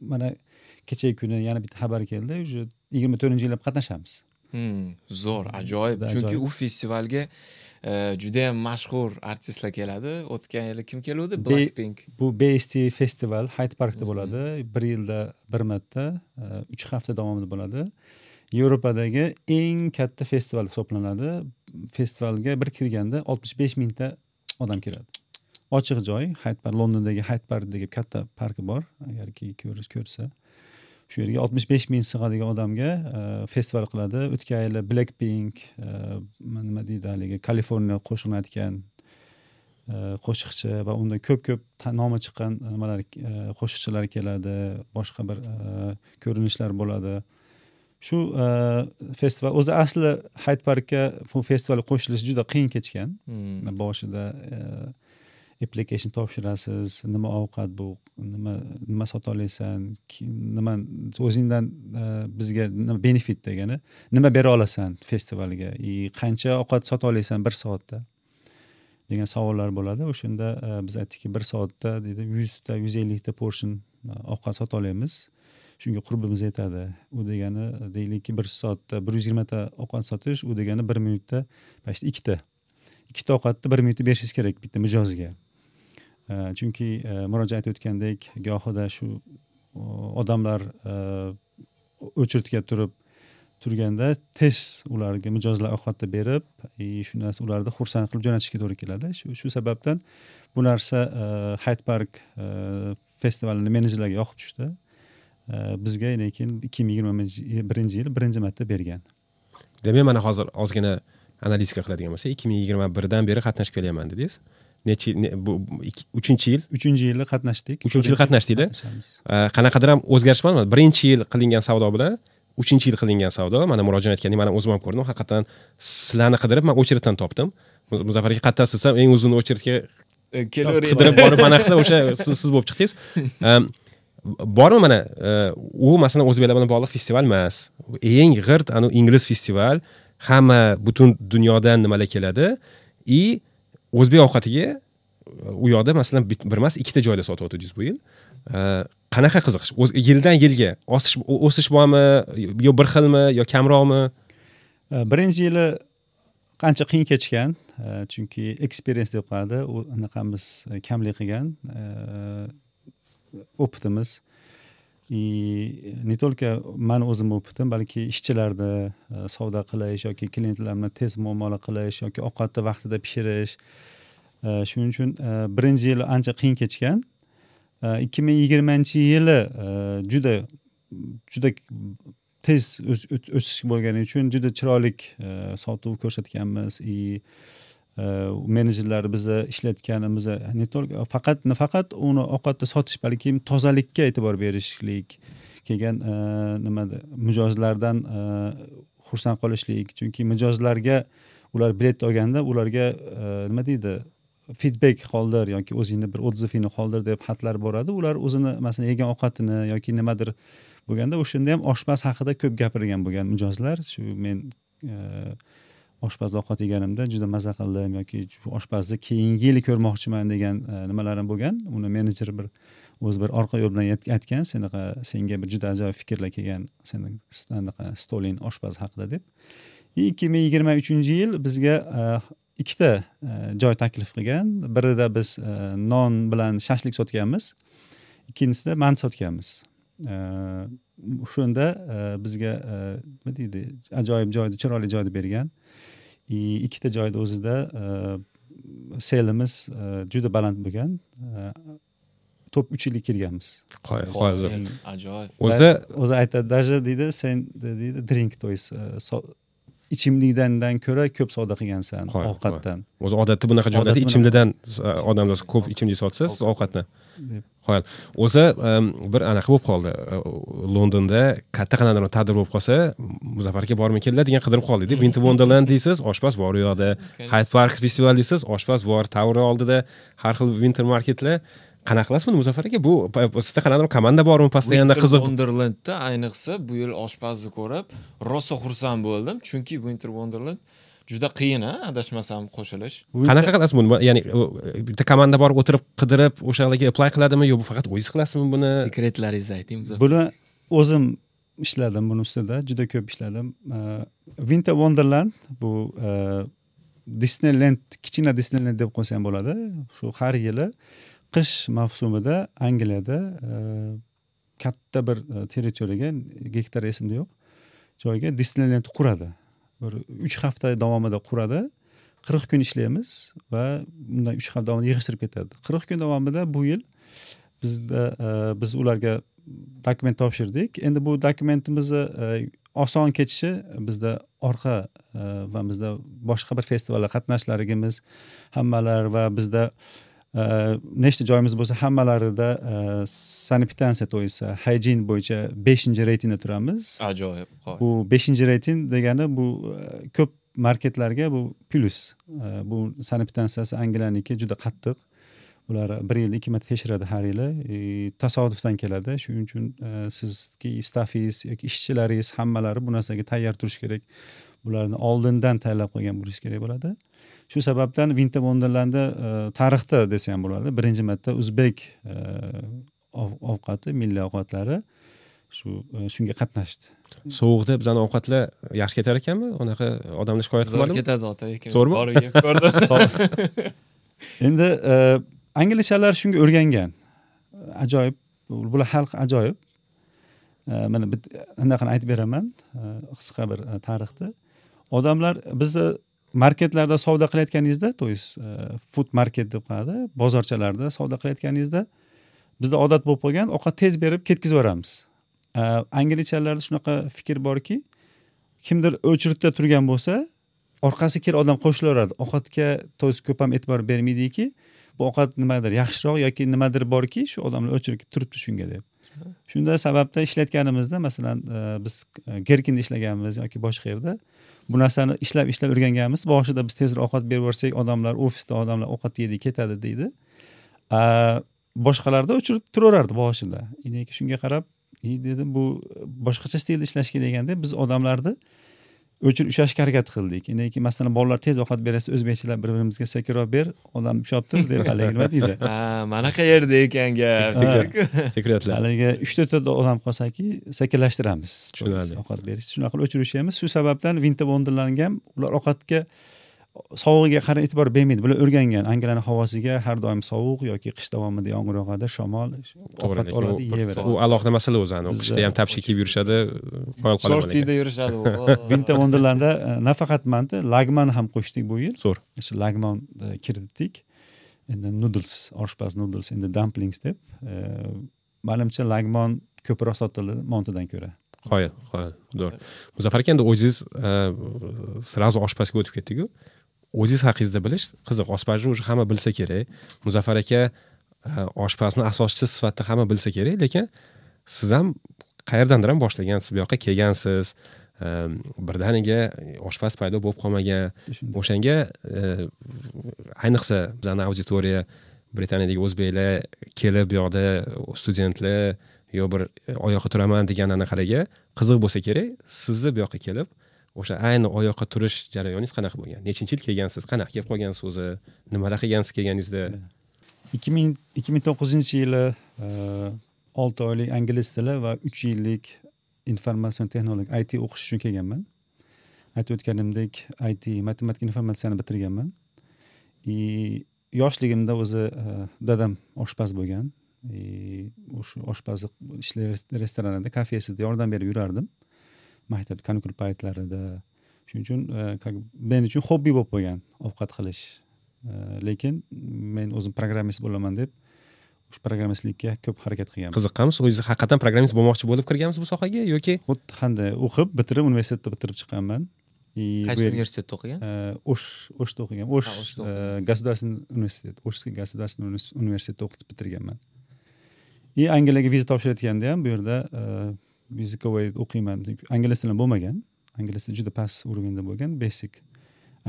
mana kechagi kuni yana bitta xabar keldi. Уже yigirma to'rtinchi yillab qatnashamiz. Hmm, zo'r ajoyib. Juda chunki ajoyib. u festivalga e, judayam mashhur artistlar keladi. O'tgan yili kim keluvdi? Blackpink. bu bst festival hayt parkda bo'ladi. Bir yilda bir marta e, uch hafta davomida bo'ladi. Yevropadagi eng katta festival hisoblanadi. Festivalga bir kirganda oltmish besh mingta odam kiradi ochiq joy hayt park londondagi hayt park degan katta parki bor. Agarki ko'rsa shu yerga oltmish besh ming sig'adigan odamga e, festival qiladi. O'tgan yili blackpink e, nima deydi haligi kaliforniya qo'shiqni aytgan qo'shiqchi va undan ko'p ko'p nomi chiqqan nimalar qo'shiqchilar keladi boshqa bir ko'rinishlar bo'ladi. Shu festival o'zi asli hayt parkka bu festivalga qo'shilish juda qiyin kechgan. Hmm. boshida application topshirasiz nima ovqat bu nima nima sota olasan nima o'zingdan e, bizga nima benefit degani nima bera olasan festivalga? И qancha ovqat sota olasan bir soatda? Degan savollar bo'ladi. O'shanda e, biz aytdikki bir soatda deydi yuzta yuz ellikta portion e, ovqat sota olamiz shunga qurbimiz yetadi. U degani deylikki bir soatda bir yuz yigirmata ovqat sotish u degani bir minutda почти ikkita. Ikkita ovqatni bir minutda berishingiz kerak bitta mijozga. Chunki e, murojaat o'tgandek gohida shu odamlar e, o'chirtga turib turganda tez ularga mijozlar ovqatni berib и shu narsa ularni xursand qilib jo'natishga to'g'ri keladi. Shu sababdan bu narsa e, hayt park festivalini menejerlarga yoqib tushdi. Bizga lekin ikki ming yigirma birinchi yil birinchi marta bergan. Demak mana hozir ozgina analitika qiladigan bo'lsak ikki ming yigirma birdan beri qatnashib kelyapman dedingiz. Necha yil- ne- bu bu ikki- uchinchi yil? Uchinchi yili qatnashdik. Uchinchi yil. Э, qanaqadir ham o'zgarish bormi birinchi yil qilingan savdo bilan uchinchi yil qilingan savdo. Mana murojaat aytgandek man ham o'zim ham ko'rdim haqiqatdan sizlarni qidirib man очередьdan topdim. Mu- muzaffar aka qayerda sizsam eng uzun очередьga kelaverayman qidirib borib mana qilsa o'sha siz, siz bo'lib chiqdingiz. Bormi mana e, u masalan o'zbeklar bilan bog'liq festival emas. Eng g'irt anavi ingliz festival. Hamma butun dunyodan nimalar keladi. И o'zbek ovqatiga e, u yoqda masalan bir emas ikkita joyda sotib o'tdingiz bu yil. E, qanaqa qiziqish? O'z- yildan yilga osish o'sish bormi yo bir xilmi yo kamroqmi? E, birinchi yili qancha qiyin kechgan chunki experience deb qo'yadi u anaqamiz kamlik qilgan opitimiz и e, не только mani o'zimni opitim balki ishchilarni e, savdo qilish yoki klientlar bilan tez muomala qilish yoki ovqatni vaqtida pishirish. E, shuning uchun birinchi yili ancha qiyin kechgan. Ikki ming yigirmanchi yili juda juda tez o'sish bo'lgani uchun juda chiroyli sotuv ko'rsatganmiz. И menejerlar bizni ishlatganimizni e, не только faqat nafaqat uni ovqatni sotish balkim tozalikka e'tibor berishlik kelgan e, nimada mijozlardan e, xursand qolishlik. Chunki mijozlarga ular bilet olganda ularga nima deydi feedback qoldir yoki o'zingni bir odzivingni qoldir deb xatlar boradi. Ular o'zini masalan yegan ovqatini yoki nimadir bo'lganda o'shanda ham oshpaz haqida ko'p gapirgan bo'lgan mijozlar. Shu men e, oshpazda ovqat yeganimda juda maza qildim yoki oshpazni keyingi yili ko'rmoqchiman degan e, nimalarim bo'lgan. Uni menejer bir o'zi bir orqa yo'l bilan aytgan senaqa senga bir juda ajoyib fikrlar kelgan seni anaqa stoling oshpaz haqida deb. Ikki ming yigirma uchinchi yil bizga e, ikkita e, joy taklif qilgan. Birida biz non bilan shashlik sotganmiz. Ikkinchisida mant sotganmiz. O'shanda bizga nima deydi ajoyib joyni chiroyli joyni bergan. Ikkita joyni o'zida e, selimiz e, juda baland bo'lgan E, top uch yilga kirganmiz. Qoyil. ajoyib. O'zi o'zi aytadi даже deydi sen deydi drink то есть e, so- ichimlikdan ko'ra ko'p savdo qilgansan ovqatdan. O'zi odatda bunaqa joylarda ichimlidan e, odamlar ko'p ichimlik sotsa siz ovqatni. Qoyil o'zi bir anaqa bo'lib qoldi. E, londonda katta qanaqadir tadbir bo'lib qolsa muzaffar aka bormikinlar degan qidirib qoldikda winter wonderland deysiz oshpaz bor u yoqda. Hyde park festival deysiz oshpaz bor tower oldida har xil winter marketlar qanaqa qilasiz buni muzaffar aka? Bu sizda qanaqadir komanda bormi постоянно qiziq? Wonderlandda ayniqsa bu yil oshpazni ko'rib rosa xursand bo'ldim. Chunki winter wonderland juda qiyin a adashmasam qo'shilish. Qanaqa qilasiz buni? Ya'ni bitta komanda borib o'tirib qidirib o'shalarga apply qiladimi yo bu faqat o'zingiz qilasizmi buni? Sekretlaringizni ayting Muzaffar. buni o'zim ishladim buni ustida juda ko'p ishladim. Uh, winter wonderland bu uh, disneyland kichkina disneyland deb qo'ysa ham bo'ladi. Shu har yili qish mavsumida angliyada e, katta bir e, territoriyaga gektar esimda yo'q joyga disneyland quradi. Bir uch hafta davomida quradi. Qirq kun ishlaymiz va undan uch hafta davomida yig'ishtirib ketadi. Qirq kun davomida bu yil bizda e, biz ularga dokument topshirdik. Endi bu dokumentimizni oson ketishi bizda orqa va bizda boshqa bir festivallar qatnashlarigimiz hammalar va bizda nechta joyimiz bo'lsa hammalarida e, saneptansiya to есть hygiene bo'yicha beshinchi reytingda turamiz. Ajoyib bu beshinchi reyting degani bu e, ko'p marketlarga bu plyus E, bu saneptansiyasi angliyaniki juda qattiq. Ular bir yilda ikki marta tekshiradi har yili. Tasodifdan keladi. Shuning uchun sizki staffingiz yoki ishchilaringiz hammalari bu narsaga tayyor turishi kerak. Bularni oldindan tayyorlab qo'ygan bo'lishi kerak bo'ladi shu sababdan winter wonderlandda e, tarixda desa ham bo'ladi birinchi marta o'zbek e, ov- ovqati milliy ovqatlari shu e, shunga qatnashdi. Sovuqda bizani ovqatlar yaxshi ketar ekanmi? Unaqa odamlar shikoyat zo'r qilmadimi ketadi ota aka Zo'rmi? borib yeb ko'rdim. Endi anglichalar shunga o'rgangan. Ajoyib bular xalq ajoyib. Mana bit- anaqani aytib beraman? Qisqa bir tarixni odamlar bizni marketlarda savdo qilayotganingizda то есть e, food market deb qo'yadi bozorchalarda savdo qilayotganingizda bizda odat bo'lib qolgan ovqat tez berib ketkazib yuboramiz. E, anglichalarda shunaqa fikr borki kimdir o'chiritda turgan bo'lsa orqasiga kelib odam qo'shilaveradi ovqatga то есть ko'p ham e'tibor bermaydiki bu ovqat nimadir yaxshiroq yoki nimadir borki shu odamlar o'chirib turibdi shunga deb. Shunda sababda ishlayotganimizda masalan e, biz gerkinda ishlaganmiz yoki boshqa yerda bu narsani ishlab ishlab o'rganganmiz. Boshida biz tezroq ovqat berib yuborsak odamlar ofisda odamlar ovqat yeydi ketadi deydi. A, boshqalarda o'chirib turaverardi boshida. Lekin shunga qarab dedim bu boshqacha stilda ishlash kerak ekanda biz odamlarni o'chirib ushlashga harakat qildik. Lekin masalan bolalar tez ovqat berasa o'zbekchalar bir birimizga sekinroq ber odam ushlab tur deb haligi nima deydi. Ha manaqa yerda ekan gap. Sekretlar. haligi uch to'rtta odam qolsaki sekinlashtiramiz. Tushunadi. ovqat berish. Shunaqa qilib o'chirishamiz shu sababdan wonderland ham ular ovqatga sovug'iga qarab e'tibor bermaydi. Bular o'rgangan angliyani havosiga har doim sovuq yoki qish davomida yomg'ir yog'adi shamol ovqat oladi u- yeyveradi. U alohida masala o'zi ani Bizda- qishda ham tapshi kiyib yurishadi qoyil yurishadi winter wonderlandda e, nafaqat manta lagman ham qo'shdik bu yil. Zo'r. Shu lagman e, kiritdik. Endi noodles oshpaz noodles endi dumplings deb e, manimcha lagmon ko'proq sotiladi montadan ko'ra. Qoyil qoyil zo'r. Muzaffar aka endi o'zingiz e, сразу oshpazga o'tib ketdiku o'zingiz haqingizda bilish qiziq. Oshpazni уже hamma bilsa kerak. Muzaffar aka e, oshpazni asoschisi sifatida hamma bilsa kerak lekin siz ham qayerdandir ham boshlagansiz bu yoqqa kelgansiz. E, birdaniga oshpaz paydo bo'lib qolmagan. O'shanga e, ayniqsa bizani auditoriya britaniyadagi o'zbeklar kelib bu yoqda studentlar yo bir oyoqqa turaman degan anaqalarga qiziq bo'lsa kerak sizni bu yoqqa kelib o'sha ayni oyoqqa turish jarayoningiz qanaqa bo'lgan? Nechinchi yil kelgansiz? Qanaqa kelib qolgansiz o'zi nimalar qilgansiz kelganingizda? Ikki ming ikki ming to'qqizinchi yili e, olti oylik ingliz tili va uch yillik informatsion texnologiya it o'qish uchun kelganman. Aytib o'tganimdek it matematika informatsiyani bitirganman. И yoshligimda o'zi e, dadam oshpaz bo'lgan. E, o'sha oshpazlik ishlar restoranida kafesida yordam berib yurardim. Maktab kanikul paytlarida. Shuning uchun e, men uchun hobbi bo'lib qolgan ovqat qilish. E, lekin men o'zim programmist bo'laman deb o'sha programmistlikka ko'p harakat qilganman. Qiziqqanmisiz o'zingiz haqiqatdan programmist bo'lmoqchi bo'lib kirganmisiz bu sohaga yoki? Xuddi qanday o'qib bitirib universitetda bitirib chiqqanman. Bu qaysi universitetda o'qigan? E, o'sh o'shda o'qigan o'sh e, государственный universitet o'shskiy государственный univers- universitetda o'qitib bitirganman. И angliyaga viza topshirayotganda ham bu yerda e, o'qiyman. Ingliz tilim bo'lmagan ingliz tili juda past уровеньda bo'lgan basic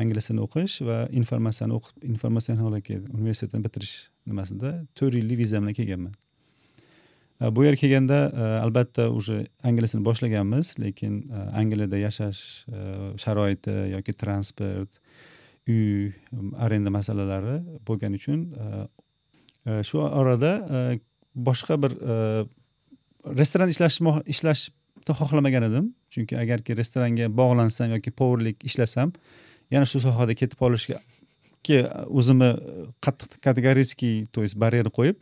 ingliz tilini o'qish va informatsiyani o'qib informatsion texnologiya universitetini bitirish nimasida to'rt yillik viza bilan kelganman. Bu yerga kelganda e, albatta уже ingliz tilini boshlaganmiz lekin e, angliyada yashash e, sharoiti yoki transport uy arenda masalalari bo'lgani uchun shu orada boshqa bir restoran ishlash ishlashni xohlamagan edim. Chunki agarki restoranga bog'lansam yoki povurlik ishlasam yana shu sohada ketib qolishga o'zimni qattiq kategorический то есть baryer qo'yib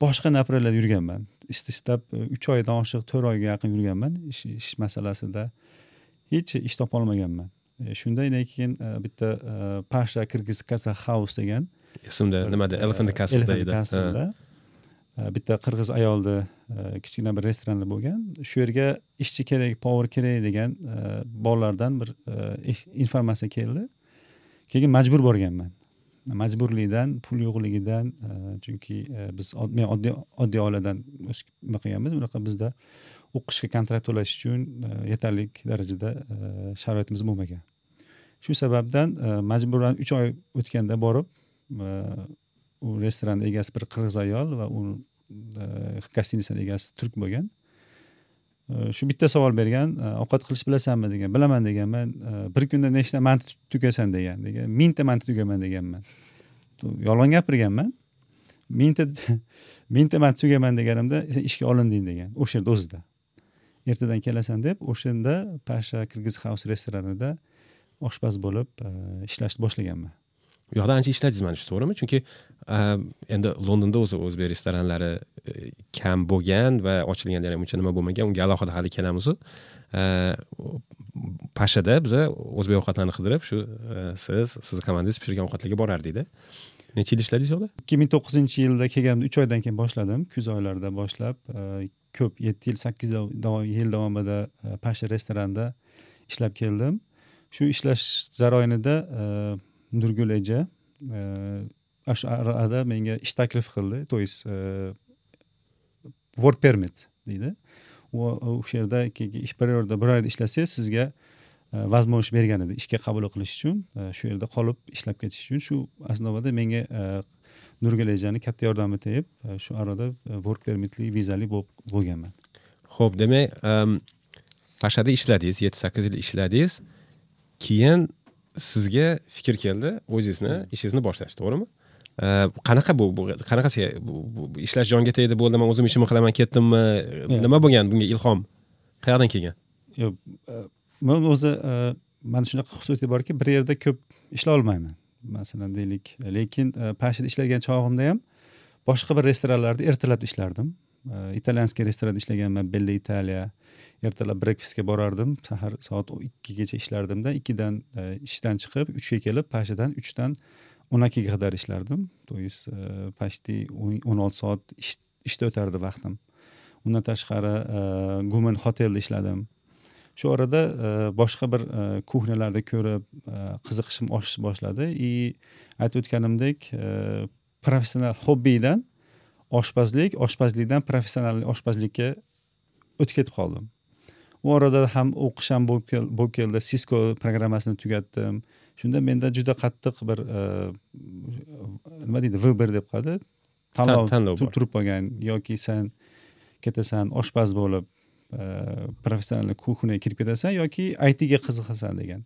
boshqa napralarda yurganman. Istab istab uch oydan oshiq to'rt oyga yaqin yurganman ish, masalasida. Hech ish topolmaganman E, shundan keyin e, bitta e, pasha kirgiz kasa house degan esimda nimada? castleda Elephant edi bitta qirg'iz ayolni e, kichkina bir restoranlar bo'lgan. Shu yerga ishchi kerak povur kerak degan e, bolalardan bir e, informatsiya keldi. Keyin majbur borganman. Majburlikdan pul yo'qligidan chunki biz men oddiy oddiy oiladan nima qilganmiz bunaqa bizda o'qishga kontrakt to'lash uchun yetarli darajada sharoitimiz bo'lmagan. Shu sababdan majburan uch oy o'tganda borib u restoran egasi bir qirg'iz ayol va u e, gostinitsani egasi turk bo'lgan. E, shu bitta savol bergan e, ovqat qilish bilasanmi degan. Bilaman deganman bir kunda nechta manti tugasan degan degan. Mingta manti tugaman deganman yolg'on gapirganman mingta mingta manti tugaman deganimda sen ishga olinding degan. O'sha yerda o'zida. Ertadan kelasan deb o'shanda pasha kirgiz house restoranida oshpaz bo'lib ishlashni boshlaganman. U yoqda ancha ishladingiz manimcha to'g'rimi chunki ehm, endi londonda o'zi o'zbek restoranlari e, kam bo'lgan va ochilganda ham uncha nima bo'lmagan unga alohida hali kelamiz ehm, pashada biza o'zbek ovqatlarini qidirib shu e, siz sizni komandangiz pishirgan ovqatlarga borardikda necha yil ishladingiz u yoqda ikki ming to'qqizinchi yilda kelganimda uch oydan keyin boshladim. Kuz oylarida boshlab e, ko'p yetti yil sakkiz yil davomida pasha restoranda ishlab keldim. Shu ishlash jarayonida nurgul eja e, shu arada menga ish taklif qildi. То есть work permit deydi. O'sha yerda ish bir yerda bir oyda ishlasangiz sizga e, возможность bergan edi ishga qabul qilish uchun. E, shu yerda qolib ishlab ketish uchun. Shu основада menga nurgul ejani katta yordami tegib shu arada work permitli vizali bo'lganman ho'p demak pashada ishladingiz yetti sakkiz yil ishladingiz keyin sizga fikr keldi o'zingizni ishingizni boshlash to'g'rimi? Qanaqa bu qanaqasiga ishlash jonga tegdi bo'ldi man o'zim ishimni qilaman ketdimmi? Nima bo'lgan bunga ilhom? Qayerdan kelgan? Yo'q man o'zi mani shunaqa xususiyat borki bir yerda ko'p ishlay olmayman masalan deylik lekin pashida ishlagan chog'imda ham boshqa bir restoranlarda ertalab ishlardim italyanskiy restoranda ishlaganman bella italiya ertalab breakfastga borardim sahar soat ikkigacha ishlardimda ikkidan ishdan chiqib uchga kelib pashadan uchdan o'n ikkiga qadar ishlardim то есть почти o'n olti soat ishda o'tardi vaqtim undan tashqari gumen hotelda ishladim shu orada boshqa bir kuxnyalarni ko'rib qiziqishim oshishni boshladi и aytib o'tganimdek professional hobbidan oshpazlik oshpazlikdan professional oshpazlikka o'tib ketib qoldim. U orada ham o'qish ham bo'lib keldi. Sisko programmasini tugatdim. Shunda menda juda qattiq bir e, nima deydi vыбор deb qo'yadi tanlov turib qolgan yoki sen ketasan oshpaz bo'lib e, professional kuxniyaga kirib ketasan yoki itga qiziqasan degan.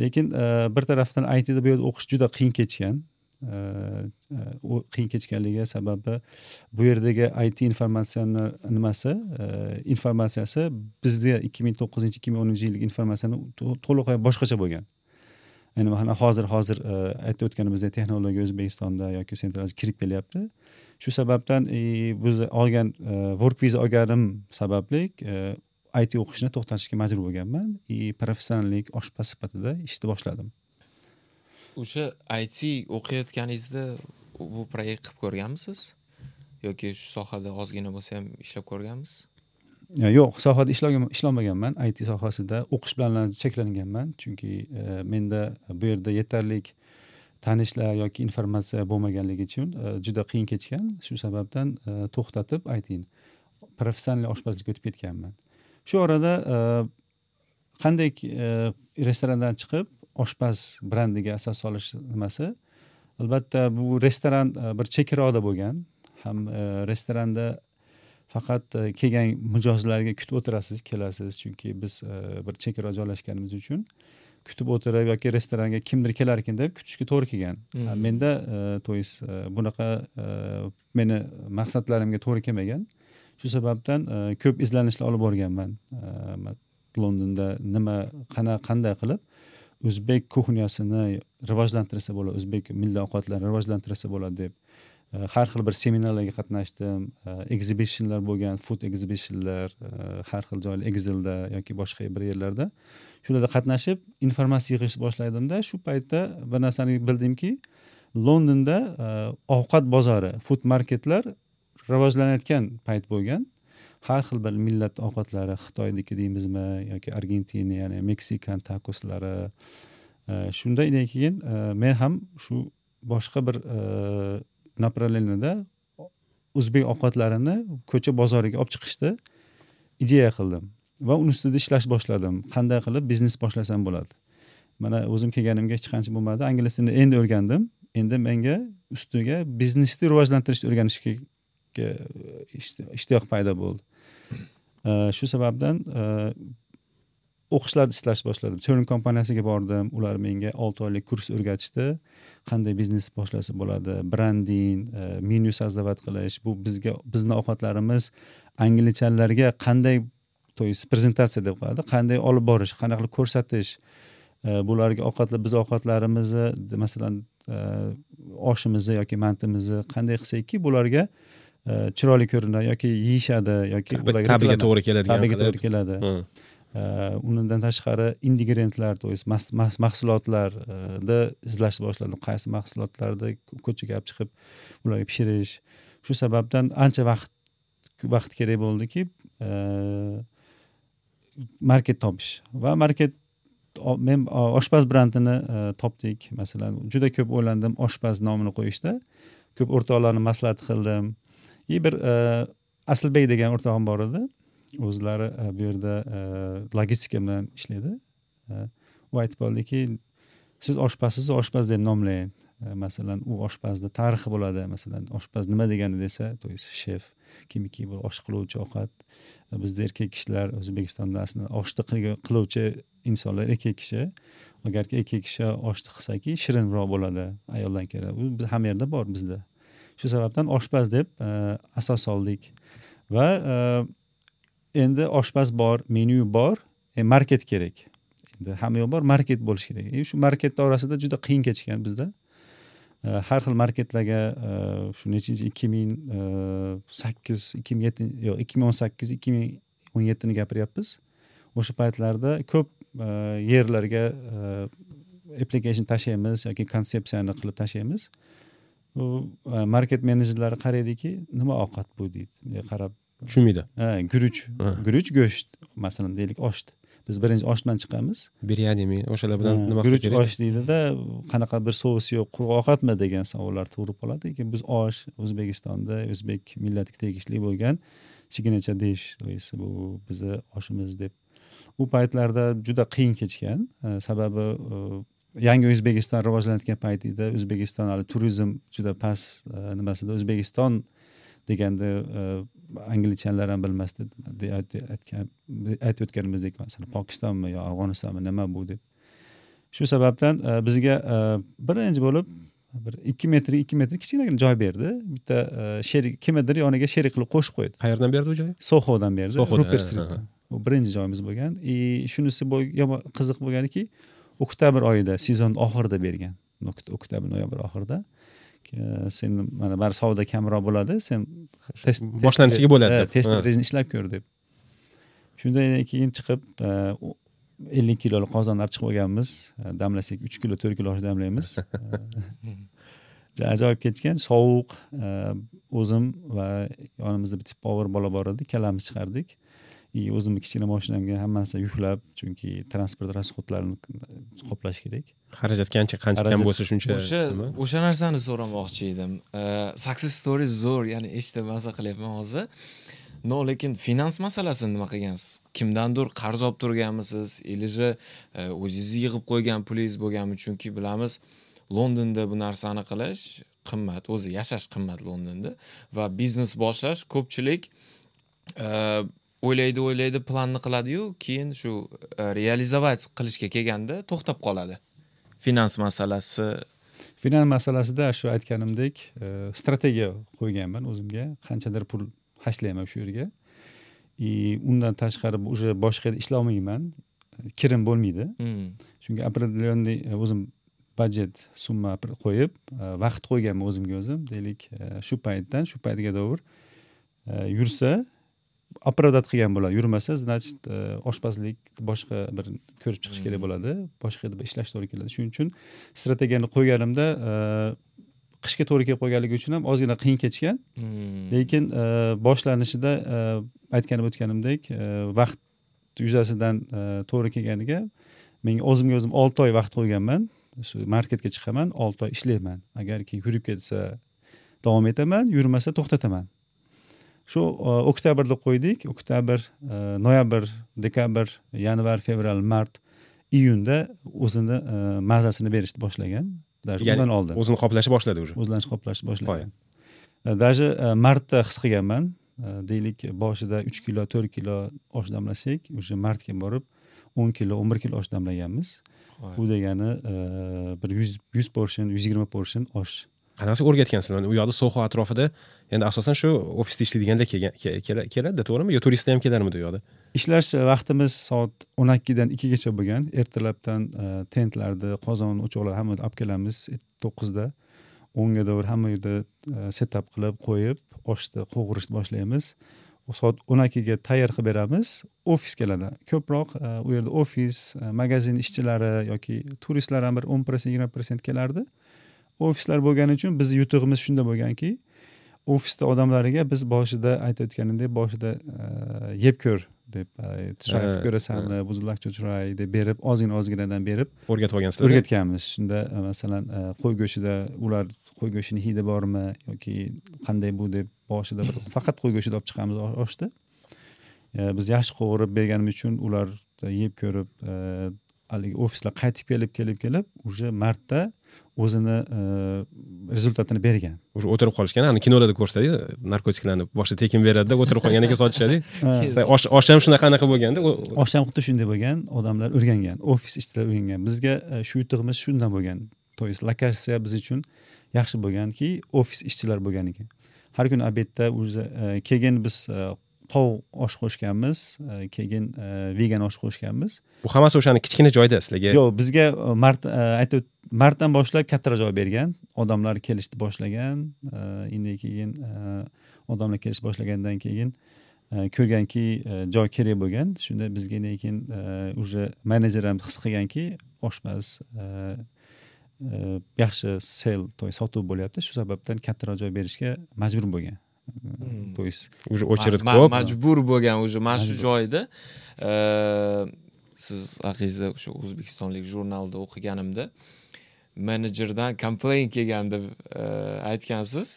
Lekin e, bir tarafdan itda bu yerda o'qish juda qiyin kechgan u qiyin kechganligi sababi bu yerdagi it informatsiyani nimasi? Informatsiyasi bizda ikki ming to'qqizinchi ikki ming o'ninchi yillik informatsiyani to'liq boshqacha bo'lgan. Ya'ni mana hozir hozir aytib o'tganimizdek texnologiya o'zbekistonda yoki sentral kirib kelyapti. Shu sababdan biz olgan work viza olganim sababli it o'qishni to'xtatishga majbur bo'lganman. И professionallik oshpaz sifatida ishni boshladim. O'sha it o'qiyotganingizda bu proyekt qilib ko'rganmisiz? Yoki shu sohada ozgina bo'lsa ham ishlab ko'rganmisiz yo'q sohada ishlamaganman it sohasida o'qish bilan cheklanganman. Chunki e, menda bu yerda yetarli tanishlar yoki informatsiya bo'lmaganligi uchun e, juda qiyin kechgan. Shu sababdan e, to'xtatib ayting professional oshpazlikka o'tib ketganman. Shu orada e, qanday e, restorandan chiqib oshpaz brandiga asos solish nimasi albatta bu restoran e, bir chekkaroqda bo'lgan. Ham e, restoranda faqat e, kelgan mijozlarga kutib o'tirasiz kelasiz. Chunki biz bir chekkaroq joylashganimiz uchun kutib o'tirib yoki restoranga kimdir kelarkan deb kutishga to'g'ri kelgan. Hmm. menda то есть bunaqa meni maqsadlarimga to'g'ri kelmagan. Shu sababdan ko'p izlanishlar olib borganman. Londonda nima qanday qilib o'zbek kuxnyasini rivojlantirsa bo'ladi o'zbek milliy ovqatlarini rivojlantirsa bo'ladi deb e, har xil bir seminarlarga qatnashdim e, exhibitionlar bo'lgan food exhibitionlar e, har xil joylar exilda yoki boshqa bir yerlarda. Shularda qatnashib informatsiya yig'ish boshladimda shu paytda bir narsani bildimki londonda ovqat bozori food marketlar rivojlanayotgan payt bo'lgan. Har xil bir millat ovqatlari xitoyniki deymizmi yoki argentina ya'ni meksikan takoslari e, shundan keyin e, men ham shu boshqa bir e, направленияda o'zbek ovqatlarini ko'cha bozoriga olib chiqishni ideya qildim va uni ustida ishlash boshladim. Qanday qilib biznes boshlasam bo'ladi? Mana o'zim kelganimga hech qancha bo'lmadi. Ingliz tilini endi o'rgandim. Endi menga ustiga biznesni rivojlantirishni o'rganishga ishtiyoq paydo bo'ldi. Shu sababdan e, o'qishlarni ishlashni boshladim. Turin kompaniyasiga bordim. Ular menga olti oylik kurs o'rgatishdi. Qanday biznes boshlasa bo'ladi? Brending e, menyu создавать qilish bu bizga bizni ovqatlarimiz anglichalarga qanday то есть prezentatsiya deb qo'yadi qanday olib borish qanaqa qilib ko'rsatish e, bularga ovqatlar biz ovqatlarimizni masalan oshimizni yoki mantimizni qanday qilsakki bularga chiroyli ko'rinadi yoki yeyishadi yoki tabiga to'g'ri keladigan tabiga to'g'ri keladi. Undan tashqari ingrediyentlar то есть mahsulotlarni izlashni boshladim qaysi mahsulotlarni ko'chaga olib chiqib ularga pishirish. Shu sababdan ancha vaqt vaqt kerak bo'ldiki market topish. Va market men oshpaz brendini e, topdik. Masalan juda ko'p o'ylandim oshpaz nomini qo'yishda. Ko'p o'rtoqlarni maslahat qildim и bir e, aslbek degan o'rtog'im bor edi o'zlari bu yerda logistika bilan ishlaydi u aytib qoldiki siz oshpazsiz oshpaz deb nomlang masalan u oshpazni tarixi bo'ladi masalan oshpaz nima degani desa то есть shef kimiki bir osh qiluvchi ovqat bizda erkak kishilar o'zbekistonda aslida oshni qiluvchi insonlar erkak kishi agarki erkak kishi oshni qilsaki shirinroq bo'ladi ayoldan ko'ra u hamma yerda bor bizda shu sababdan oshpaz deb e, asos oldik. Va e, endi oshpaz bor menyu bor e, market kerak. Endi hamma yoq bor market bo'lishi kerak. E, shu marketni orasida juda qiyin kechgan bizda. E, har xil marketlarga shu nechinchi ikki ming sakkiz ikki ming yetti yo'q ikki ming o'n sakkiz ikki ming o'n yettini gapiryapmiz. O'sha paytlarda ko'p yerlarga application tashlaymiz yoki konsepsiyani qilib tashlaymiz. U market menejerlari qaraydiki nima ovqat bu deydi. Qarab tushunmaydi. Ha guruch. Guruch go'sht masalan deylik osh biz birinchi osh bilan chiqamiz biryanimi o'shalar bilan nima kerak? osh deydida qanaqa bir sous yo'q quruq ovqatmi degan savollar tug'ilib qoladi. Lekin biz osh o'zbekistonda o'zbek millatiga tegishli bo'lgan signature dish bu bizni oshimiz deb. U paytlarda juda qiyin kechgan. Sababi yangi o'zbekiston rivojlanayotgan payt edi o'zbekiston hali turizm juda past nimasida. O'zbekiston deganda e, anglichalar ham bilmasdi. Aytib o'tganimizdek masalan pokistonmi yo afg'onistonmi nima bu deb. Shu sababdan e, bizga e, birinchi bo'lib bir ikki metr ikki metr kichkinagina joy berdi. Bitta sherik kimnidir yoniga sherik qilib qo'shib qo'ydi. Qayerdan berdi u joy sohodan berdi. Ruper stritdan u birinchi joyimiz bo'lgan. И shunisi qiziq bo'lganiki oktyabr oyida sezon oxirida bergan. Oktyabr noyabr oxirida. Sen mana bari savdo kamroq bo'ladi sen test boshlanishiga bo'ladi. Test rejini ishlab ko'r deb. Shundan keyin chiqib ellik kiloli qozonni olib chiqib olganmiz. Damlasak uch kilo to'rt kilo damlaymiz. Ajoyib kechgan sovuq o'zim va yonimizda bitta power bola bor edi ikkalamiz chiqardik и o'zimni kichkina moshinamga hammasini yuklab chunki transport расходlarini qoplash kerak. Xarajat qancha qancha kam bo'lsa shuncha o'sha o'sha narsani so'ramoqchi edim. Success story zo'r ya'ni eshitib maza qilyapman hozir. No lekin finans masalasini nima qilgansiz? Kimdandir qarz olib turganmisiz? Или же e, o'zingizni yig'ib qo'ygan pulingiz bo'lganmi? Chunki bilamiz londonda bu narsani qilish qimmat o'zi yashash qimmat londonda va biznes boshlash ko'pchilik e, o'ylaydi o'ylaydi planni qiladiyu keyin shu e, realizovать qilishga kelganda to'xtab qoladi. Finans masalasi. Finans masalasida shu aytganimdek e, strategiya qo'yganman o'zimga. Qanchadir pul hashlayman shu yerga. И undan tashqari уже boshqa yerda ishlolmayman kirim bo'lmaydi. Hmm. chunki определенный e, o'zim budjet summa qo'yib vaqt qo'yganman o'zimga o'zim. Deylik shu paytdan shu paytga dovr yursa оправдать qilgan bo'ladi. Yurmasa значит e, oshpazlik boshqa bir ko'rib chiqish kerak bo'ladi. Boshqa yerda ishlash to'g'ri keladi. Shuning uchun strategiyani qo'yganimda e, qishga to'g'ri kelib qolganligi uchun ham ozgina qiyin kechgan. Lekin e, boshlanishida e, aytgan o'tganimdek vaqt yuzasidan to'g'ri kelganiga men o'zimga o'zim olti oy vaqt qo'yganman. Shu marketga chiqaman olti oy ishlayman. Agarki yurib ketsa davom etaman yurmasa to'xtataman shu e, oktyabrda qo'ydik. Oktyabr e, noyabr dekabr yanvar fevral mart iyunda o'zini e, mazasini berishni boshlagan. Даже undan oldin. o'zini qoplashni boshladi уже. O'zlanish qoplashni boshlagan. Даже martda his qilganman. Deylik boshida uch kilo to'rt kilo osh damlasak уже martga borib o'n kilo o'n bir kilo osh damlaganmiz. Bu degani bir yuz yuz portion yuz yigirma portion osh qanaqa o'rgatgansizlar u yoqda soho atrofida endi asosan shu ofisda ishlaydiganlar kelgan keladi to'g'rimi? Yo turistlar ham kelarmidi u yoqda? Ishlash e, vaqtimiz soat o'n ikkidan ikkigacha bo'lgan. Ertalabdan e, tentlarni qozon o'choqlar hammani olib kelamiz. E, to'qqizda o'nga davr hamma yerda e, setup qilib qo'yib oshni qovurishni boshlaymiz. Soat o'n ikkiga tayyor qilib beramiz. Ofis keladi. Ko'proq u yerda ofis magazin ishchilari yoki turistlar ham bir o'n prosent yigirma prosent kelardi. Ofislar bo'lgani uchun bizni yutug'imiz shunda bo'lganki ofisda odamlariga biz boshida aytayotganimdek boshida yeb ko'r deb try qilib ko'rasanmi to try deb berib ozgina ozginadan berib o'rgatib olgansizlar o'rgatganmiz. Shunda masalan qo'y go'shtida ular qo'y go'shtini hidi bormi yoki qanday bu deb boshida bir faqat qo'y go'shtini olib chiqamiz o- oshni E, biz yaxshi qovurib berganimiz uchun ular yeb ko'rib haligi ofislar qaytib kelib kelib kelib уже martda o'zini e, rezultatini bergan. Уже o'tirib qolishgan ani kinolarda ko'rsatadi narkotiklarni boshida tekin beradida o'tirib qolganiga sotishadi. Ha. osh ham shunaqa anaqa bo'lganda osh ham xuddi shunday bo'lgan odamlar o'rgangan ofis ishchilar o'rgangan. Bizga e, shu yutug'imiz shundan bo'lgan. То есть lokatsiya biz uchun yaxshi bo'lganki ofis ishchilar bo'lganligi har kuni obedda уже e, keyin biz tovuq osh qo'shganmiz e, keyin e, vegan osh qo'shganmiz. Bu hammasi o'shani kichkina joyda sizlarga yo'q bizga e, mart aytib martdan boshlab kattaroq joy bergan. Odamlar kelishni boshlagan endi keyin odamlar kelishni boshlagandan keyin ko'rganki joy kerak bo'lgan. Shunda bizga lekin e, уже menejer ham his qilganki oshpaz yaxshi sel sotuv bo'lyapti. Shu sababdan kattaroq joy berishga majbur bo'lgan. То есть уже очередь Ma- ko'p majbur bo'lgan уже mana shu joyda siz haqingizda o'sha o'zbekistonlik jurnalda o'qiganimda menejerdan komplayn kelgan deb aytgansiz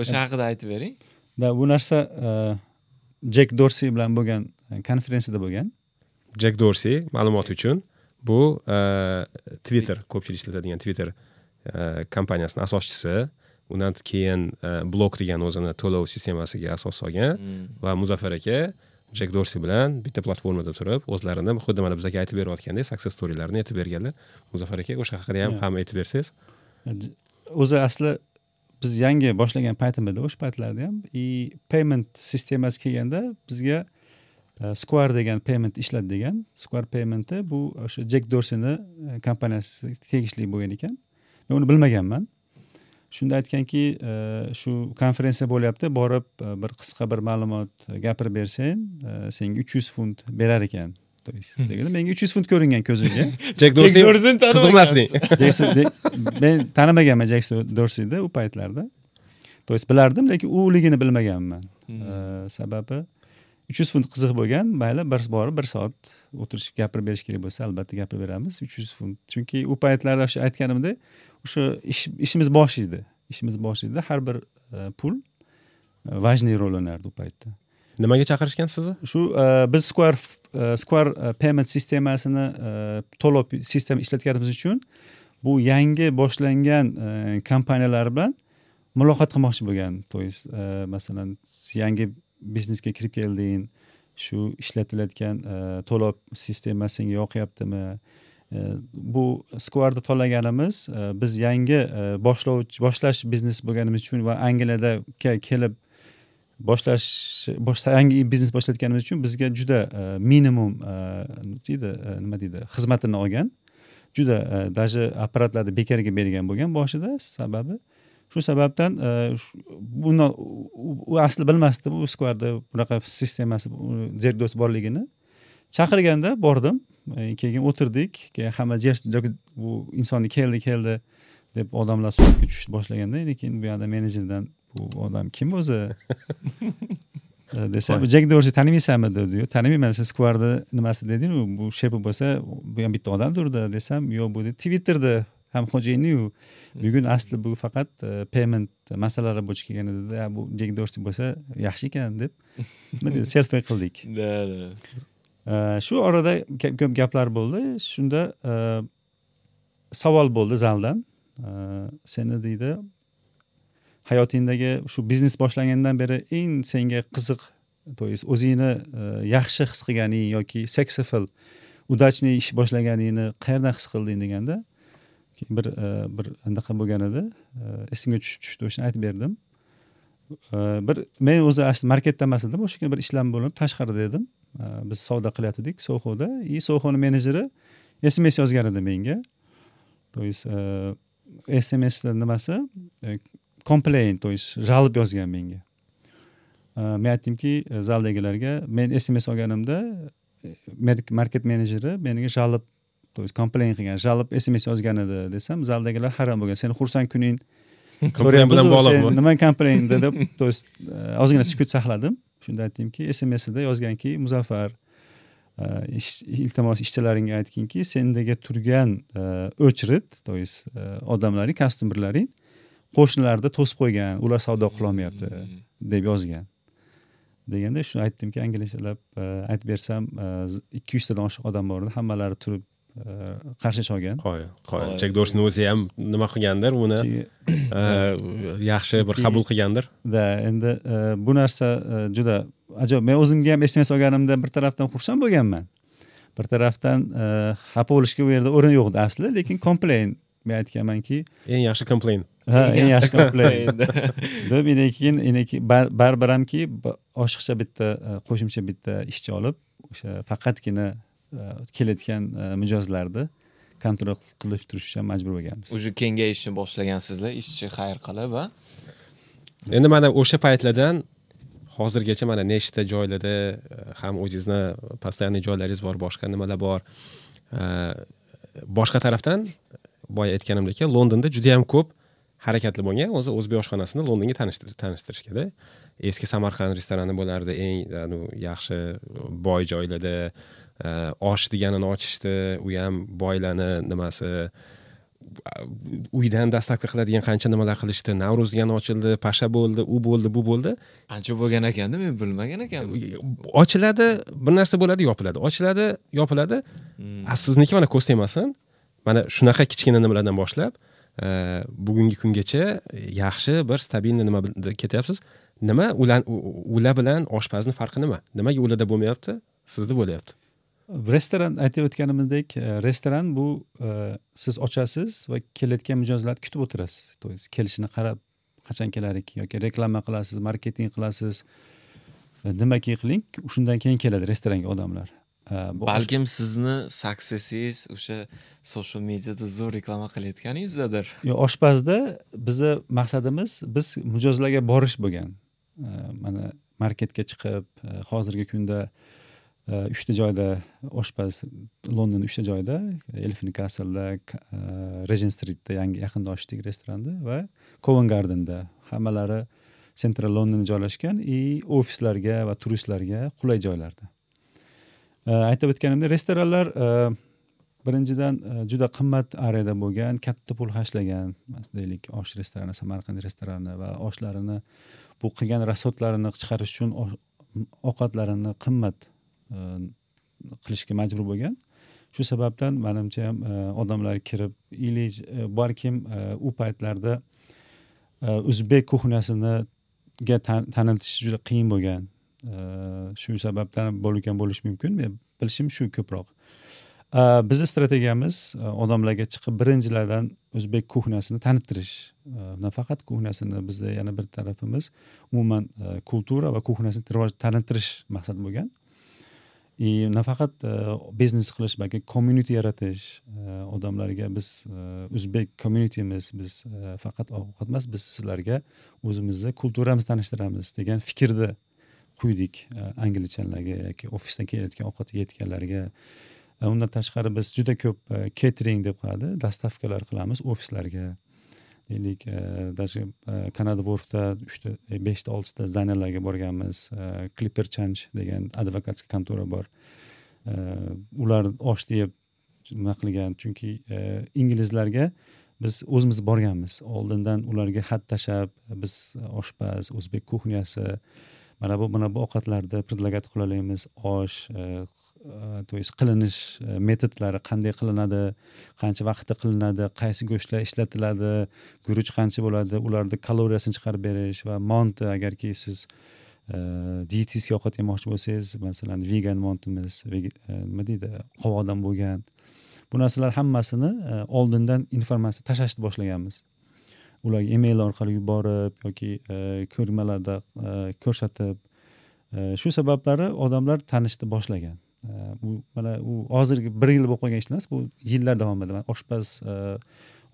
o'sha haqida aytib bering da bu narsa jek dorsi bilan bo'lgan konferensiyada bo'lgan jek dorsi ma'lumot uchun bu twitter ko'pchilik ishlatadigan twitter kompaniyasini asoschisi undan keyin e, blok degan o'zini to'lov sistemasiga asos solgan Hmm. va muzaffar aka jek dorsi bilan bitta platformada turib o'zlarini xuddi mana bizga aytib berayotgandek success storylarini aytib berganlar. Muzaffar aka o'sha haqida ham ham aytib bersangiz. J- o'zi asli biz yangi boshlagan paytimizda o'sha paytlarda ham и payment sistemasi kelganda bizga e, square degan payment ishladi degan. Square paymenti bu o'sha jek dorsini e, kompaniyasi tegishli bo'lgan ekan. Men uni bilmaganman shunda aytganki e, shu konferensiya bo'lyapti. Borib e, bir qisqa bir ma'lumot gapirib bersang e, senga uch yuz funt berar ekan. То есть, deganda menga uch yuz funt ko'ringan ko'zimga jek dorsi men tanimaganman Jackson dorsini u paytlarda. То есть bilardim lekin uligini bilmaganman. Hmm. Sababi uch yuz funt qiziq bo'lgan mayli bir borib bir soat o'tirish gapirib berish kerak bo'lsa albatta gapirib beramiz. Uch yuz funt chunki u paytlarda o'sha aytganimdek o'sha ish ishimiz bosh edi. Ishimiz bosh edi. Har bir e, pul e, важный rol o'ynardi u paytda. Nimaga chaqirishgan sizni? Shu e, biz square e, square e, payment sistemasini e, to'lov sistema ishlatganimiz uchun bu yangi boshlangan e, kompaniyalar bilan muloqot qilmoqchi bo'lgan. То есть e, masalan yangi biznesga kirib kelding shu ishlatilayotgan e, to'lov sistemasi senga yoqyaptimi? E, bu squarda tanlaganimiz e, biz yangi e, boshlovchi boshlash biznes bo'lganimiz uchun va angliyada kelib boshlash bosh yangi biznes boshlayotganimiz uchun bizga juda e, minimum deydi nima deydi xizmatini olgan juda даже apparatlarni bekorga bergan bo'lgan boshida sababi shu sababdan buni u asli bilmasdi bu squarda bunaqa sistemasi zerdos borligini. Chaqirganda bordim. Keyin o'tirdik. Keyin hamma bu insonni keldi keldi deb odamlar suratga tushishni boshlaganda keyin bu yoqda menejerdan bu odam kim o'zi? Desam bu jek dorsi tanimaysanmi dedi tanimayman siz skvarni nimasi dediyu bu shepi bo'lsa bu ham bitta odamdirda desam yo'q bu twitterda ham xo'jayiniyu bugun asli bu faqat payment masalalari bo'yicha kelgan edida bu jek dorsi bo'lsa yaxshi ekan deb. Selfi qildik shu orada ko'p gaplar bo'ldi. Shunda e, savol bo'ldi zaldan. E, seni deydi hayotingdagi shu biznes boshlagandan beri eng senga qiziq то есть o'zingni e, yaxshi his qilganing yoki seksifil удачный ish boshlaganingni qayerdan his qilding deganda keyin bir bir anaqa bo'lgan edi. Esimga tushdi o'shani aytib berdim. Bir men o'zi aslida marketda emas edim o'sha kuni bir ishlam bo'lib tashqarida edim. Biz savdo qilayotgandik soxoda и soxoni menejeri sms yozgan edi menga. То есть sms nimasi? E, complain то есть жалоб yozgan menga. E, men aytdimki zaldagilarga men sms olganimda market menejeri menga жалоб то есть complain qilgan жалоб sms yozgan edi desam zaldagilar hayron bo'lgan. Seni xursand kuning. Bilan so'rayapmizu, bog'liq sen bu. nima complain deb то есть ozgina sukut saqladim shunda aytdimki smsida yozganki muzaffar e, iltimos ishchilaringga aytginki sendagi turgan e, o'chirit то есть e, odamlaring kostyumerlaring qo'shnilarni to'sib qo'ygan ular savdo qilolmayapti deb yozgan. Deganda shuni aytdimki angliyachalab e, aytib bersam ikki yuztadan oshiq odam bor edi hammalari turib qarshi cholgan qoya qoya Qoya. jek dorsni o'zi ham nima qilgandir uni e, yaxshi bir qabul qilgandir. Da endi e, bu narsa e, juda ajoyib. Men o'zimga ham sms olganimda bir tarafdan xursand bo'lganman. Bir tarafdan xafa bo'lishga bu yerda o'rin yo'q edi asli lekin complain. Men aytganmanki eng yaxshi complain. Ha eng yaxshi complain. deb endi keyin endi keyin bar- baribir hamki oshiqcha bitta qo'shimcha bitta ishchi olib o'sha faqatgina kelayotgan e, mijozlarni kontrol qilib turish uchun majbur bo'lganmiz. Уже kengayishni boshlagansizlar ishchi xayr qilib a endi mana o'sha paytlardan hozirgacha mana nechta joylarda e, ham o'zingizni постоянный joylaringiz bor boshqa nimalar bor E, boshqa tarafdan boya aytganimdek londonda juda yam ko'p harakatli bo'lgan o'zi o'zbek oshxonasini londonga tanishtir- tanishtirishgada eski samarqand restorani bo'lardi eng anu, yaxshi boy joylarda e, osh deganini ochishdi u ham boylarni nimasi uydan dastavka qiladigan qancha nimalar qilishdi navro'z degani ochildi pasha bo'ldi u bo'ldi bu bo'ldi. Ancha bo'lgan ekanda men bilmagan ekanman. Ochiladi bir narsa bo'ladi yopiladi. Ochiladi yopiladi. Hmm. a sizniki mana ko'z tegmasin mana shunaqa kichkina nimalardan boshlab e, bugungi kungacha yaxshi bir stabilniy nima ketyapsiz? Nima ular bilan oshpazni farqi nima? Nimaga ularda bo'lmayapti? Sizda bo'lyapti restoran aytib o'tganimizdek e, restoran bu e, siz ochasiz va kelayotgan mijozlarni kutib o'tirasiz. То есть kelishini qarab qachon kelar ekan yoki reklama qilasiz marketing qilasiz e, nimaki qiling shundan keyin keladi restoranga odamlar. E, balkim sizni successingiz o'sha social mediada zo'r reklama qilayotganingizdadir. Yo, oshpazda bizni maqsadimiz biz mijozlarga borish bo'lgan. Mana marketga chiqib hozirgi kunda e, uchta joyda oshpaz london uchta joyda elfin kaslda e, regen stritda yangi yaqinda ochdik restoranni va coven gardenda. Hammalari central londonda joylashgan и ofislarga va turistlarga qulay joylarda. Aytib o'tganimdek restoranlar e, birinchidan e, juda qimmat ariyada bo'lgan katta pul hashlagan deylik osh restorani samarqand restorani va oshlarini bu qilgan rasodlarini chiqarish uchun ovqatlarini qimmat qilishga majbur bo'lgan. Shu sababdan manimcha ham odamlar kirib или balkim u paytlarda o'zbek kuxnyasiniga tanitish juda qiyin bo'lgan. Shu sababdan bo'lgan bo'lishi mumkin. Men bilishim shu ko'proq. Bizni strategiyamiz odamlarga chiqib birinchilardan o'zbek kuxnyasini tanittirish. Nafaqat kuxnyasini bizda yana bir tarafimiz umuman kultura va kuxnyasini rivoj tanittirish maqsad bo'lgan. И nafaqat e, biznes qilish balki community yaratish e, odamlarga biz e, o'zbek communitymiz biz faqat ovqat emas biz sizlarga o'zimizni kulturamizni tanishtiramiz degan fikrni quydik e, yoki ofisdan kelayotgan ovqat yeyotganlarga undan tashqari biz juda ko'p e, catering deb qo'yadi dastavkalar qilamiz ofislarga. Deylik e, даже e, kanada vorfda uchta e, beshta oltita zdaniylarga borganmiz. Clipper change degan advokatskiy kontora bor. Ular osh deb nima qilgan? Chunki inglizlarga biz o'zimiz borganmiz. Oldindan ularga xat tashlab biz oshpaz o'zbek kuxnyasi mana bu mana bu ovqatlarni предлагать qila olamiz osh Э, то есть qilinish э, metodlari qanday qilinadi qancha vaqtda qilinadi qaysi go'shtlar ishlatiladi guruch qancha bo'ladi ularni kaloriyasini chiqarib berish va mont agarki siz e, dietistka ovqat yemoqchi bo'lsangiz masalan vegan montimiz e, nima deydi qovoqdan bo'lgan bu narsalar hammasini e, oldindan informatsiya tashlashni boshlaganmiz. Ularga email orqali yuborib yoki ko'rmalarda ko'rsatib shu sabablari odamlar tanishni boshlagan. Bu mana u hozirgi bir yil bo'lib qolgan ish emas bu yillar davomida oshpaz e,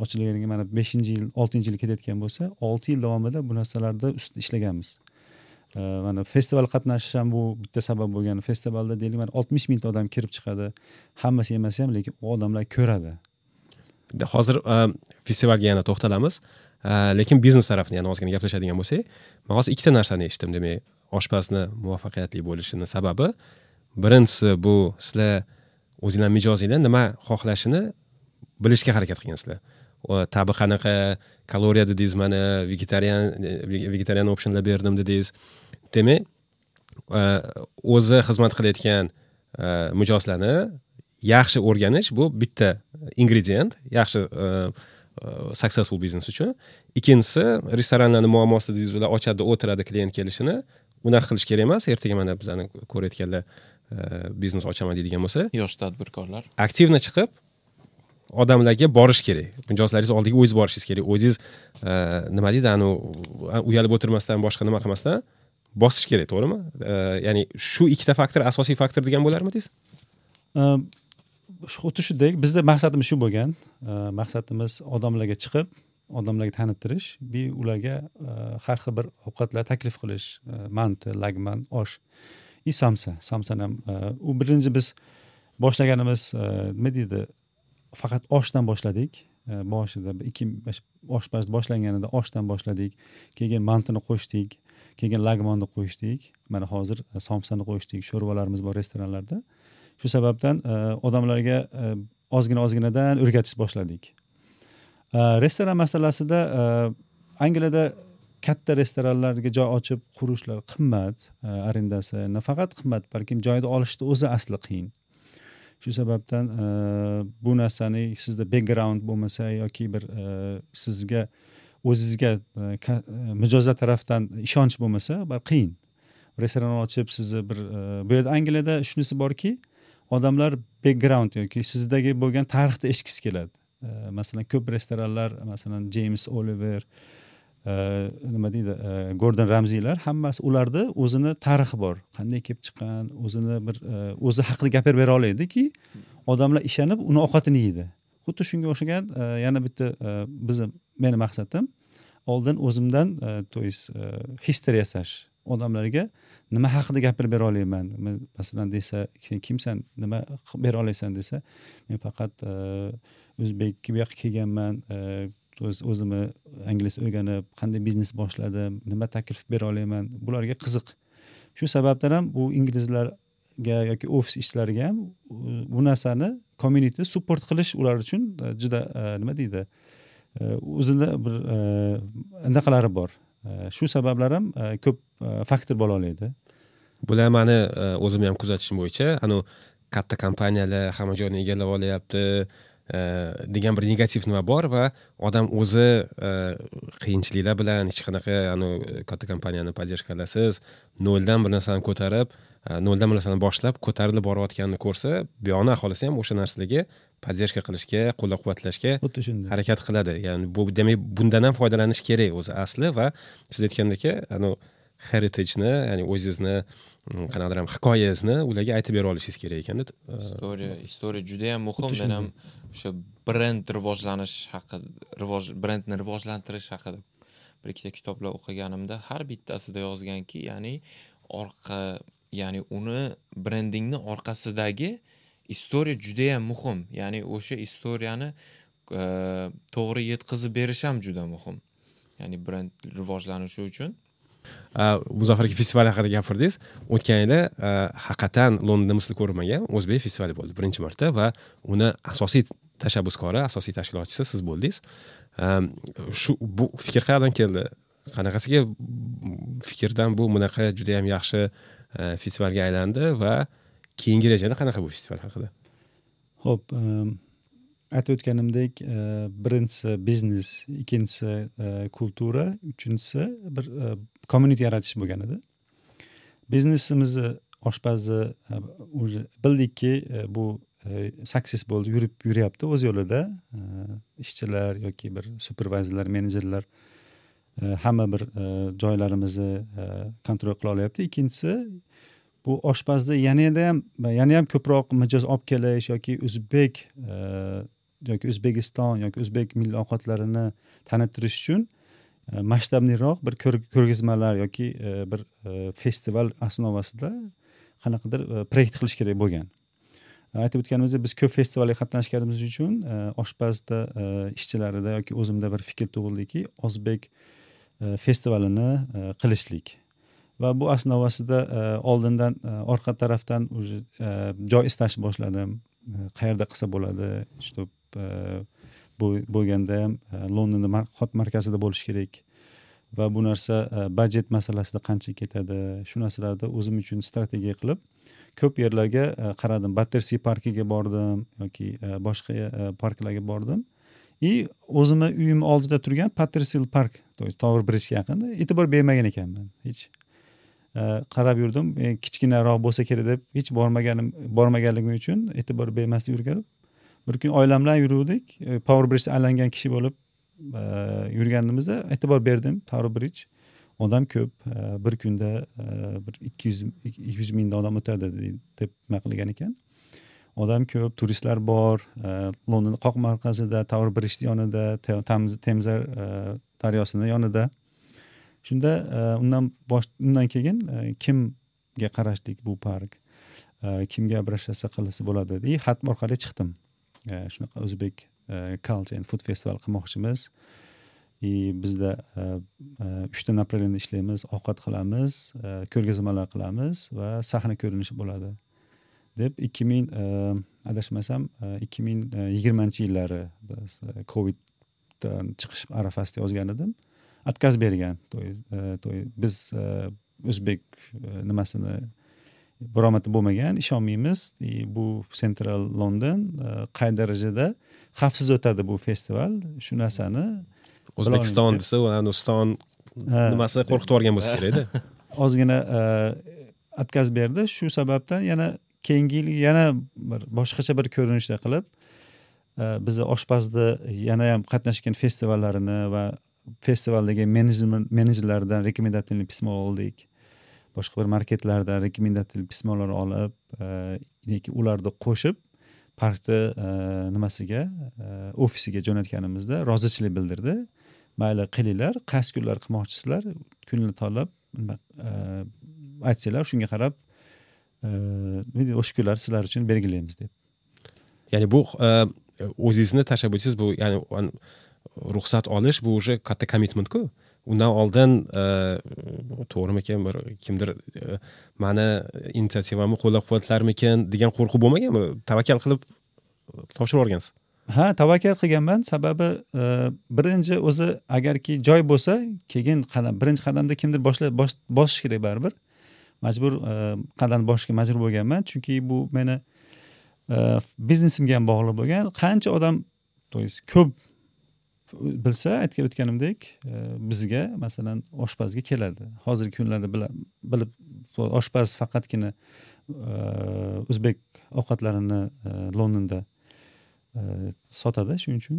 ochilganiga mana beshinchi yil oltinchi yil ketayotgan bo'lsa olti yil davomida bu narsalarda ustida ishlaganmiz. Mana festival qatnashish ham bu bitta sabab bo'lgan. Festivalda deylik mana oltmish mingta odam kirib chiqadi. Hammasi yemasa ham lekin u odamlar ko'radi. Hozir e, festivalga yana to'xtalamiz. E, lekin biznes tarafini yana ozgina gaplashadigan bo'lsak man hozir ikkita narsani eshitdim demak oshpazni muvaffaqiyatli bo'lishini sababi birinchisi bu sizlar o'zinglar mijozinglar nima xohlashini bilishga harakat qilgansizlar tabi qanaqa kaloriya dedingiz mana vegetarian vegetarian optionlar berdim dedingiz. Demak e, o'zi xizmat qilayotgan e, mijozlarni yaxshi o'rganish bu bitta ingredient yaxshi e, successful biznes uchun. Ikkinchisi restoranlarni muammosi dedingiz ular ochadi o'tiradi klient kelishini unaqa qilish kerak emas ertaga mana bizani ko'rayotganlar biznes ochaman deydigan bo'lsa yosh tadbirkorlar. aktivno chiqib odamlarga borish kerak mijozlaringiz oldiga o'zingiz borishingiz kerak o'zingiz e, nima deydi anavi uyalib o'tirmasdan boshqa nima qilmasdan bosish kerak to'g'rimi? E, ya'ni shu ikkita faktor asosiy faktor degan bo'larmidingiz xuddi shunday bizni maqsadimiz shu bo'lgan. Maqsadimiz odamlarga chiqib odamlarga tanittirish ularga har xil bir ovqatlar taklif qilish manti lagman osh и samsa samsani ham u birinchi biz boshlaganimiz э, nima deydi? Faqat oshdan boshladik. Э, boshida ikki oshpaz boshlanganida oshdan boshladik. Keyin mantini qo'shdik. Keyin lagmonni qo'shdik. Mana hozir e, somsani qo'shdik. Sho'rvalarimiz bor restoranlarda. Shu sababdan e, odamlarga e, ozgina ozginadan o'rgatish boshladik. Restoran masalasida angliyada katta restoranlarga joy ochib qurishlar qimmat e, arendasi nafaqat qimmat balkim joyni olishni o'zi asli qiyin. Shu sababdan e, bu narsani sizda background bo'lmasa yoki bir e, sizga o'zizga mijozlar tarafdan ishonch bo'lmasa qiyin. Restoran ochib sizni bir bu yerda angliyada shunisi borki odamlar background yoki sizdagi bo'lgan tarixni eshitgisi keladi. Masalan ko'p restoranlar masalan jeyms oliver nima deydi? Gordon ramziylar hammasi ularni o'zini tarixi bor. Qanday kelib chiqqan o'zini bir o'zi haqida gapirib bera oladiki odamlar ishonib uni ovqatini yeydi. Xuddi shunga o'xshagan yana bitta bizni meni maqsadim oldin o'zimdan то есть history yasash. Odamlarga nima haqida gapirib bera olayman? Masalan desa sen kimsan? Nima qilib bera olasan desa men faqat o'zbek bu yoqqa kelganman o'z o'zimni ingliz o'rganib qanday biznes boshladim nima taklif bera olaman bularga qiziq. Shu sababdan ham bu inglizlarga yoki ofis ishlariga ham bu narsani community support qilish ular uchun e, juda e, nima deydi e, o'zini bir anaqalari bor. Shu sabablar ham ko'p faktor bo'la oladi bular mani o'zim ham kuzatishim bo'yicha anavi katta kompaniyalar hamma joyni egallab olyapti. Degan bir negativ nima bor va odam o'zi e, qiyinchiliklar bilan hech qanaqa anavi katta kompaniyani поддержкалasiz noldan bir narsani ko'tarib noldan bir narsani boshlab ko'tarilib borayotganini ko'rsa buyog'ini aholisi ham o'sha narsalarga поддержка qilishga qo'llab quvvatlashga xuddi shunday. harakat qiladi. Ya'ni bu demak bundan ham foydalanish kerak o'zi asli va siz aytgandek anavi heritageni ya'ni o'zingizni qanaqadir ham hikoyangizni ularga aytib bera olishingiz kerak ekanda istoriya istoriya juda yam muhim men ham o'sha brend rivojlanish haqida rivoj brendni rivojlantirish haqida bir ikkita kitoblar o'qiganimda har bittasida yozganki ya'ni orqa ya'ni uni brendingni orqasidagi istoriya judayam muhim ya'ni o'sha istoriyani to'g'ri yetkazib berish ham juda muhim ya'ni brend rivojlanishi uchun muzaffar aka festival haqida gapirdingiz o'tgan yili haqiqatdan londonda misli ko'rilmagan o'zbek festivali bo'ldi birinchi marta va uni asosiy tashabbuskori asosiy tashkilotchisi siz bo'ldingiz. Shu bu fikr qayerdan keldi? Qanaqasiga fikrdan bu bunaqa judayam yaxshi э, festivalga aylandi va keyingi rejani qanaqa bu festival haqida? Ho'p aytib o'tganimdek э, birinchisi biznes ikkinchisi э, kultura uchinchisi bir community yaratish bo'lgan edi. Biznesimizni oshpazni e, уже bildikki e, bu e, success bo'ldi yurib yuryapti o'z yo'lida. Ishchilar yoki bir supervayzorlar menejerlar hamma bir joylarimizni kontrol qila olyapti. Ikkinchisi bu oshpazni yanada ham yana ham ko'proq mijoz olib kelish yoki o'zbek yoki o'zbekiston yoki o'zbek milliy ovqatlarini tanittirish uchun Э, masshtabliroq bir ko'rgazmalar yoki e, bir e, festival asnovasida qanaqadir e, proyekt qilish kerak bo'lgan. Aytib o'tganimizdek biz ko'p festivalga qatnashganimiz uchun oshpazda ishchilarida yoki o'zimda bir fikr tug'ildiki o'zbek festivalini qilishlik. Va bu asnovasida oldindan orqa tarafdan уже joy izlashni boshladim. Qayerda qilsa bo'ladi чтоб bo'lganda ham e, londonda xot markazida bo'lishi kerak. Va bu narsa e, budjet masalasida qancha ketadi? Shu narsalarda o'zim uchun strategiya qilib ko'p yerlarga e, qaradim. Battersi parkiga bordim yoki e, boshqa parklarga bordim. И o'zimni uyim oldida turgan pattersil park то есть tower bridge yaqinda e'tibor bermagan ekanman. Hech qarab yurdim. Kichkinaroq bo'lsa kerak deb hech bormaganim bormaganligim uchun e'tibor bermasdan yurgan bir kun oilam bilan yuruvdik e, power bridge aylangan kishi bo'lib e, yurganimizda e'tibor berdim. Power bridge odam ko'p. E, bir kunda bir ikki yuz ikki yuz mingdan odam o'tadi deb nima qilgan ekan. Odam ko'p turistlar bor london qoq markazida tower bridge yonida temza daryosini yonida. Shunda undan bosh undan keyin kimga qarashlik bu park? Kimga обращаться qilsa bo'ladi deyi xat orqali chiqdim. E, shunaqa o'zbek e, culture and food festival qilmoqchimiz. И bizda e, uchta направление ishlaymiz ovqat qilamiz ko'rgazmalar qilamiz va sahna ko'rinishi bo'ladi. Deb ikki ming adashmasam ikki ming yigirmanchi yillari coviddan chiqish arafasida yozgan edim. Отказ bergan. Biz o'zbek nimasini biror marta bo'lmagan ishonmaymiz. Bu central london e, qay darajada xavfsiz o'tadi bu festival? Shu narsani o'zbekiston desa uston nimasi qo'rqitib yuborgan bo'lsa kerakda ozgina e, отказ berdi. Shu sababdan yana keyingi yil yana bir boshqacha bir ko'rinishda qilib e, bizni oshpazni yana ham qatnashgan festivallarini va festivaldagi menejerlardan rekomendativniy pismo oldik boshqa bir marketlarda rekomendativ pismolar olib lekin ularni qo'shib parkni e, nimasiga e, ofisiga jo'natganimizda rozichilik bildirdi. Mayli qilinglar qaysi kunlar qilmoqchisizlar kunni tanlab e, aytsanglar shunga qarab o'sha kunlar sizlar uchun belgilaymiz deb. Ya'ni bu o'zingizni tashabbusingiz bu ya'ni ruxsat olish bu уже katta commitmentku. Undan oldin e, to'g'rimikan bir kimdir e, mani inisiativamni qo'llab quvvatlarmikan degan qo'rquv bo'lmaganmi? Tavakkal qilib topshirib yuborgansiz? Ha tavakkal qilganman. Sababi e, birinchi o'zi agarki joy bo'lsa keyin qadam birinchi qadamda kimdir boshlab bosish kerak baribir. Majbur e, qadam bosishga majbur bo'lganman. Chunki bu meni biznesimga ham bog'liq bo'lgan. Qancha odam то есть ko'p bilsa aytib o'tganimdek e, bizga masalan oshpazga keladi. Hozirgi kunlarda bilib oshpaz faqatgina e, o'zbek ovqatlarini e, londonda sotadi. Shuning uchun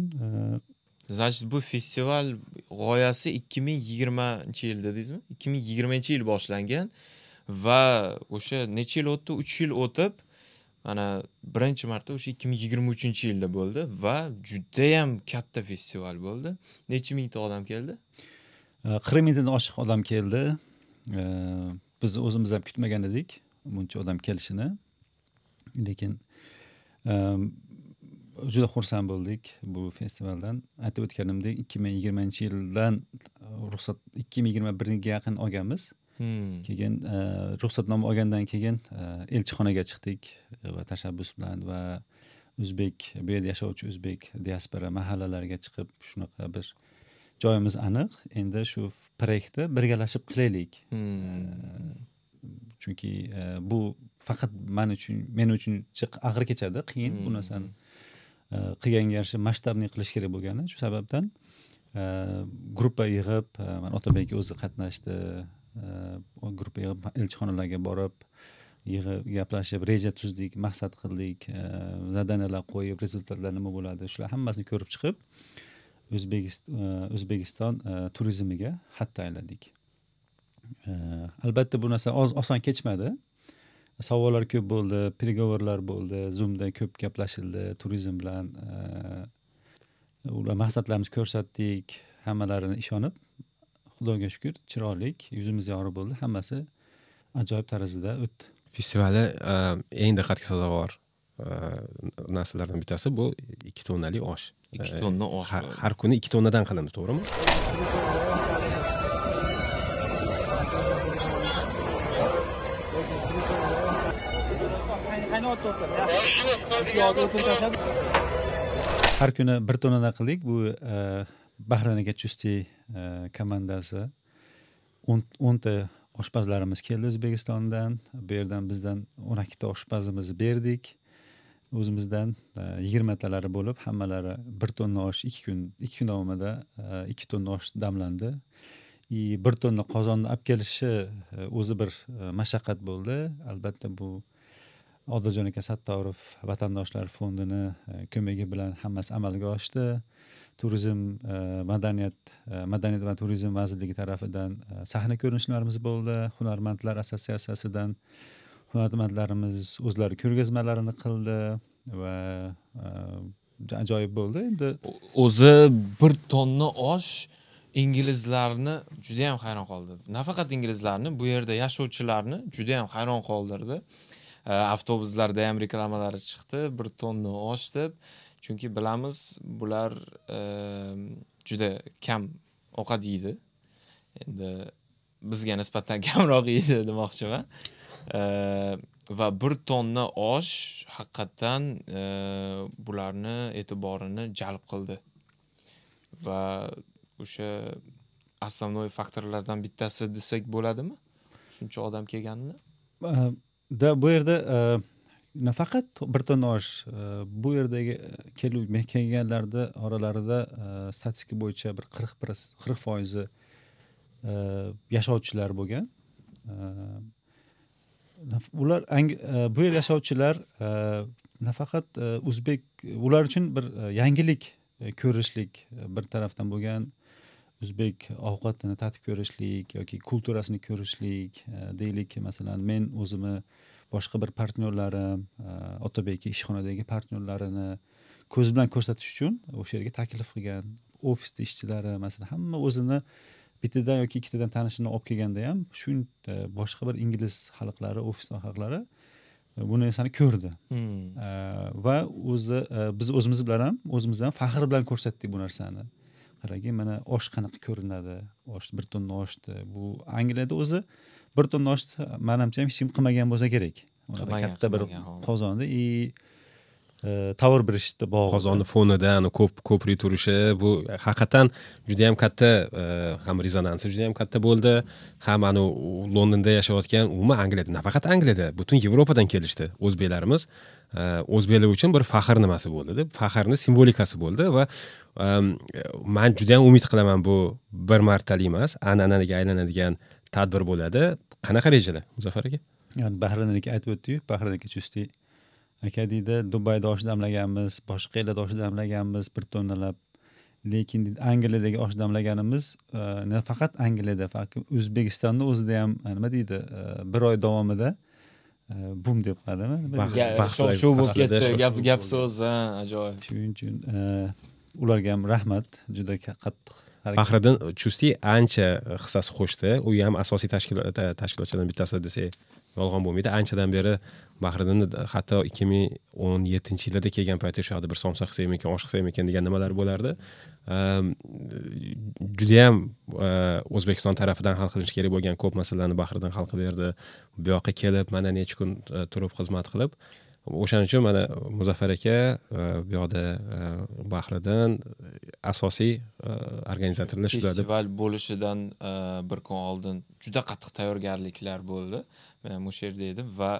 значит bu festival g'oyasi ikki ming yigirmanchi yil dedingizmi ikki ming yigirmanchi yil boshlangan va o'sha necha yil o'tdi? Uch yil o'tib mana birinchi marta o'sha ikki ming yigirma uchinchi yilda bo'ldi va judayam katta festival bo'ldi. Necha mingta odam keldi? Qirq mingdan oshiq odam keldi. Biz o'zimiz ham kutmagan edik buncha odam kelishini. Lekin juda xursand bo'ldik bu festivaldan. Aytib o'tganimdek ikki ming yigirmanchi yildan ruxsat ikki ming yigirma birga yaqin olganmiz. Keyin e, ruxsatnoma olgandan keyin e, elchixonaga chiqdik va tashabbus bilan va o'zbek bu yerda yashovchi o'zbek diaspora mahallalariga chiqib shunaqa bir joyimiz aniq endi shu proyektni birgalashib qilaylik Hmm. chunki e, bu faqat man uchun men uchun og'ir kechadi qiyin bu Hmm. narsani e, qilganga yarasha masshtabniy qilish kerak bo'lgani shu sababdan e, gruppa yig'ib e, mana otabek o'zi qatnashdi e, gruppa yig'ib elchixonalarga borib yig'ib gaplashib reja tuzdik maqsad qildik zadaniyalar qo'yib rezultatlar nima bo'ladi shular hammasini ko'rib chiqib o'zbekiston turizmiga xat tayinladik albatta bu narsa oson kechmadi. Savollar ko'p bo'ldi переговорlar bo'ldi zoomda ko'p gaplashildi turizm bilan ular maqsadlarimizni ko'rsatdik hammalarini ishonib xudoga shukur chiroyli yuzimiz yorug' bo'ldi. Hammasi ajoyib tarzda o'tdi. Festivali e, eng diqqatga sazovor e, narsalardan bittasi bu ikki tonnali osh. Ikki E, tonna osh har, har kuni ikki tonnadan qilindi to'g'rimi? Har kuni bir tonnadan qildik. Bu e, chustiy komandasi o'nta oshpazlarimiz keldi o'zbekistondan. Bu yerdan bizdan o'n ikkita oshpazimizni berdik o'zimizdan. E, yigirmatalari bo'lib hammalari bir tonna osh ikki kun ikki kun davomida e, ikki tonna osh damlandi. И bir tonna qozonni olib kelishi e, o'zi bir mashaqqat bo'ldi. Albatta bu odiljon aka sattorov vatandoshlar fondini e, ko'magi bilan hammasi amalga oshdi. Turizm e, madaniyat e, madaniyat va turizm vazirligi tarafidan sahna ko'rinishlarimiz bo'ldi. Hunarmandlar assotsiatsiyasidan hunarmandlarimiz o'zlari ko'rgazmalarini qildi va ajoyib bo'ldi. Endi o'zi bir tonna osh inglizlarni juda yam hayron qoldirdi. Nafaqat inglizlarni bu yerda yashovchilarni juda yam hayron qoldirdi. Avtobuslarda ham reklamalari chiqdi bir tonna osh deb chunki bilamiz bular juda kam ovqat yeydi endi bizga nisbatan kamroq yeydi demoqchiman va bir tonna osh haqiqatdan bularni e'tiborini jalb qildi va o'sha основной faktorlardan bittasi desak bo'ladimi shuncha odam kelganini da bu yerda nafaqat bir osh bu yerdagi kelib kelganlarni oralarida statistika bo'yicha bir qirq qirq foizi uh, yashovchilar bo'lgan ular bu yer yashovchilar nafaqat o'zbek ular uchun bir yangilik ko'rishlik bir tarafdan bo'lgan o'zbek ovqatini tatib ko'rishlik yoki kulturasini ko'rishlik e, deylik. Masalan men o'zimni boshqa bir partnyorlarim e, otabek ishxonadagi partnyorlarini ko'z bilan ko'rsatish uchun o'sha yerga taklif qilgan ofisda ishchilari masalan hamma o'zini bittadan yoki ikkitadan tanishini olib kelganda ham shu boshqa bir ingliz xalqlari ofis xalqlari e, bu narsani ko'rdi. Hmm. Va o'zi biz o'zimiz bilan ham o'zimiz ham faxr bilan ko'rsatdik bu narsani qaragin mana osh qanaqa ko'rinadi? Osh bir tonna oshni bu angliyada o'zi bir tonna oshni manimcha hech kim qilmagan bo'lsa kerak. Katta bir qozonda. И tovar berishni bog'ida qozonni fonida ani ko'p ko'prik turishi bu haqiqatdan juda yam katta e, ham rezonansi juda yam katta bo'ldi. Ham ani londonda yashayotgan umuman angliyada nafaqat angliyada butun yevropadan kelishdi o'zbeklarimiz. E, o'zbeklar uchun bir faxr nimasi bo'ldida faxrni simbolikasi bo'ldi va em, man juda yam umid qilaman bu bir martalik emas an'anaga aylanadigan tadbir bo'ladi. Qanaqa rejalar muzaffar aka yani bahrayn aka aytib o'tdiyu bahrayn aka chusti aka deydi dubayda osh damlaganmiz boshqa yerlarda osh damlaganmiz bir tonnalab. Lekin deydi angliyadagi osh damlaganimiz e, nafaqat angliyada balki o'zbekistonni o'zida ham e, nima deydi e, bir oy davomida bum deb shuv shuv bo'lib ketdi gap gap so'z ha ajoyib. Shuning uchun ularga ham rahmat juda qattiq harakat. Bahriddin chusti ancha hissasi qo'shdi. U ham asosiy tashkilot tashkilotchilardan bittasi desak yolg'on bo'lmaydi. Anchadan beri bahriddinni hatto ikki ming o'n yettinchi yillarda kelgan paytda shu yoqda bir somsa qilsakmikan osh qilsakmikan degan nimalar bo'lardi. Ehm, judayam e, o'zbekiston tarafidan hal qilinishi kerak bo'lgan ko'p masalalarni bahriddin hal qilib berdi bu yoqqa kelib mana necha kun e, turib xizmat qilib o'shaning uchun mana muzaffar aka e, bu yoqda bahriddin asosiy organizatorlar shular festival bo'lishidan bir kun oldin juda qattiq tayyorgarliklar bo'ldi. Ham o'sha yerda edim va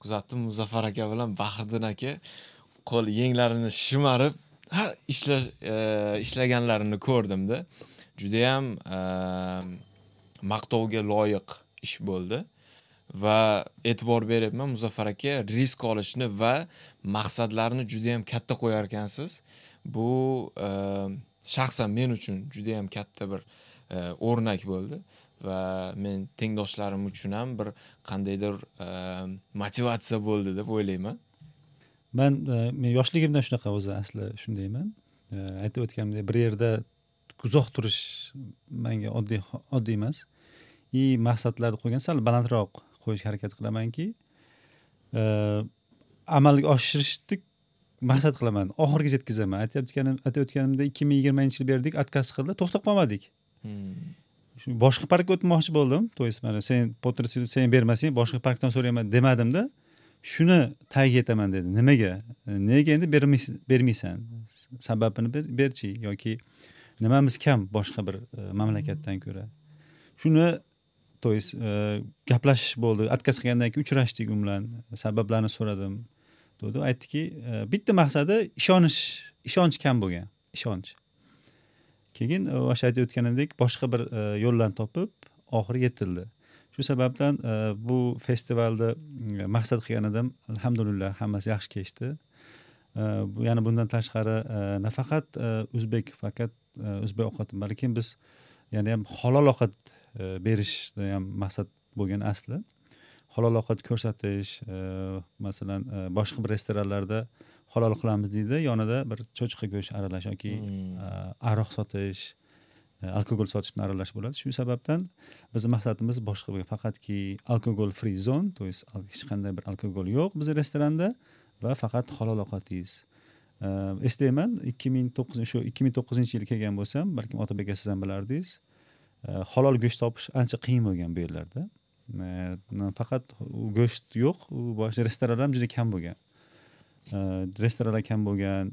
kuzatdim muzaffar aka bilan bahriddin aka. Qo'l yenglarini shimarib ha ishlash e, ishlaganlarini ko'rdimda judayam e, maqtovga loyiq ish bo'ldi va e'tibor beryapman muzaffar aka risk olishni va maqsadlarni judayam katta qo'yar ekansiz bu e, shaxsan men uchun judayam katta bir o'rnak bo'ldi. Va men tengdoshlarim uchun ham bir qandaydir motivatsiya bo'ldi deb o'ylayman. Man e, men yoshligimdan shunaqa o'zi asli shundayman. E, aytib o'tganimdek bir yerda uzoq turish manga oddiy oddiy emas. И maqsadlarni qo'ygan sal balandroq qo'yishga harakat qilamanki e, amalga oshirishni maqsad qilaman. Oxirigacha yetkazaman. Aytayotganim aytayotganimda ikki ming yigirmanchi yil berdik отказ qildi to'xtab qolmadik. Hmm. Shu boshqa parkka o'tmoqchi bo'ldim. То есть mana sen potter sen bermasang boshqa parkdan so'rayman demadimda shuni tag etaman dedi. Nimaga? E, nega endi bermaysan? Sababini berchi yoki nimamiz kam boshqa bir e, mamlakatdan ko'ra? Shuni то есть e, gaplashish bo'ldi. Отказ qilgandan keyin uchrashdik u bilan sabablarini so'radim. Dedi aytdiki bitta maqsadi ishonish ishonch kam bo'lgan. Ishonch. Keyin e, o'sha aytib o'tganimdek boshqa bir e, yo'llarni topib oxiri yetildi. Shu sababdan e, bu festivalni maqsad qilgan edim alhamdulillah hammasi yaxshi kechdi. Bu yana bundan tashqari nafaqat o'zbek faqat o'zbek ovqati balki biz yana ham halol ovqat berishda ham maqsad bo'lgan asli. Halol ovqat ko'rsatish masalan boshqa bir restoranlarda halol qilamiz deydi. Yonida bir cho'chqa go'sht aralash yoki hmm. aroq sotish alkogol sotish bilan aralash bo'ladi. Shu sababdan bizni maqsadimiz boshqa bo'lgan. Faqatki alkogol free zone то есть hech qanday bir alkogol yo'q bizni restoranda va faqat halol ovqat e, eslayman ikki ming to'qqiz shu ikki ming to'qqizinchi yili kelgan bo'lsam balkim otabek aka siz ham bilardingiz halol go'sht topish ancha qiyin bo'lgan bu yerlarda. Faqat go'sht yo'q u boshqa restoranlar ham juda kam bo'lgan restoranlar kam bo'lgan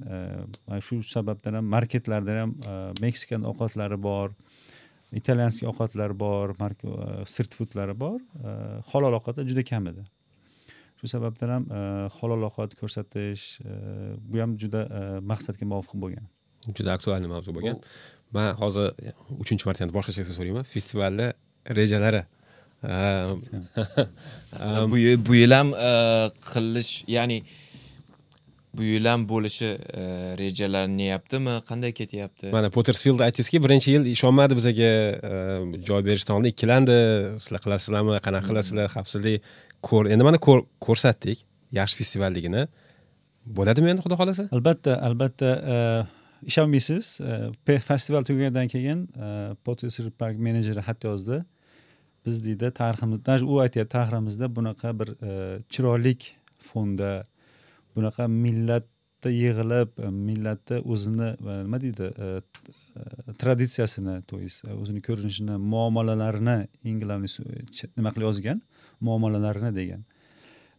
shu sababdan ham marketlarda ham meksikan ovqatlari bor italyanskiy ovqatlar bor street foodlari bor. Halol ovqatlar juda kam edi. Shu sababdan ham halol ovqat ko'rsatish bu ham juda maqsadga muvofiq bo'lgan. Juda aktualniy mavzu bo'lgan. Man hozir uchinchi marta endi boshqacha so'rayman. Festivalni rejalari. Bu yil ham qilish ya'ni bu yil ham bo'lishi e, rejalaninyaptimi qanday ketyapti? Mana potersfild aytdingizki birinchi yil ishonmadi bizaga. E, joy berishdan oldin ikkilandi. Sizlar qilasizlarmi? Qanaqa qilasizlar? Xavfsizlik ko'r endi mana ko'rsatdik yaxshi festivalligini bo'ladimi endi xudo xohlasa? Albatta albatta e, ishonmaysiz. Festival tugagandan keyin potersfild park menejeri xat yozdi. Biz deydi tariximiz u aytyapti tariximizda bunaqa bir chiroylik fonda bunaqa millatda yig'ilib e, millatni o'zini e, nima deydi e, traditsiyasini то есть o'zini ko'rinishini muomalalarini eng главный nima qilib yozgan? Muomalalarini degan.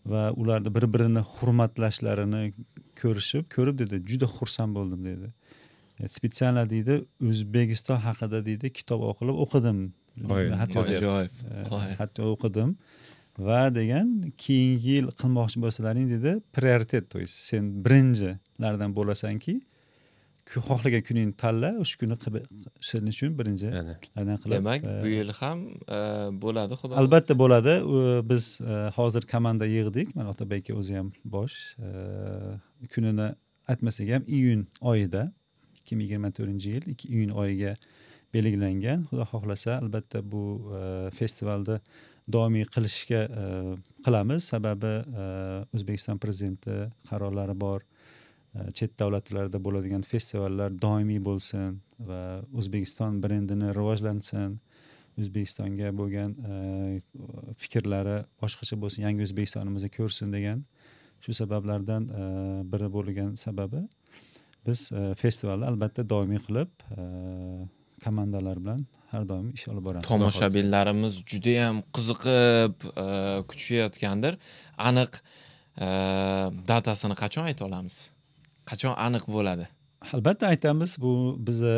Va ularni bir birini hurmatlashlarini ko'rishib ko'rib dedi juda xursand bo'ldim dedi. Spetsiально deydi o'zbekiston haqida deydi kitob o'qilib o'qidim. Ajoyib hatto o'qidim va degan keyingi yil qilmoqchi bo'lsalaring dedi prioritet то есть sen birinchilardan bo'lasanki xohlagan kuningni tanla o'sha kuni sen uchun birinchilardan qilib demak e, bu yil ham e, bo'ladi xudo albatta bo'ladi. Biz e, hozir komanda yig'dik. Mana otabek aka o'zi ham bosh. Kunini aytmasak ham iyun oyida ikki ming yigirma to'rtinchi yil iyun oyiga belgilangan. Xudo xohlasa albatta bu festivalni doimiy qilishga e, qilamiz. Sababi e, o'zbekiston prezidenti qarorlari bor. E, chet davlatlarda bo'ladigan festivallar doimiy bo'lsin va o'zbekiston brendini rivojlansin. O'zbekistonga bo'lgan fikrlari boshqacha bo'lsin yangi o'zbekistonimizni ko'rsin degan shu sabablardan biri bo'lgan sababi. Biz festivalni albatta doimiy qilib komandalar bilan har doim ish olib boramiz. Tomoshabinlarimiz judayam qiziqib kutishayotgandir. Aniq datasini qachon ayta olamiz? Qachon aniq bo'ladi? Albatta aytamiz bu bizni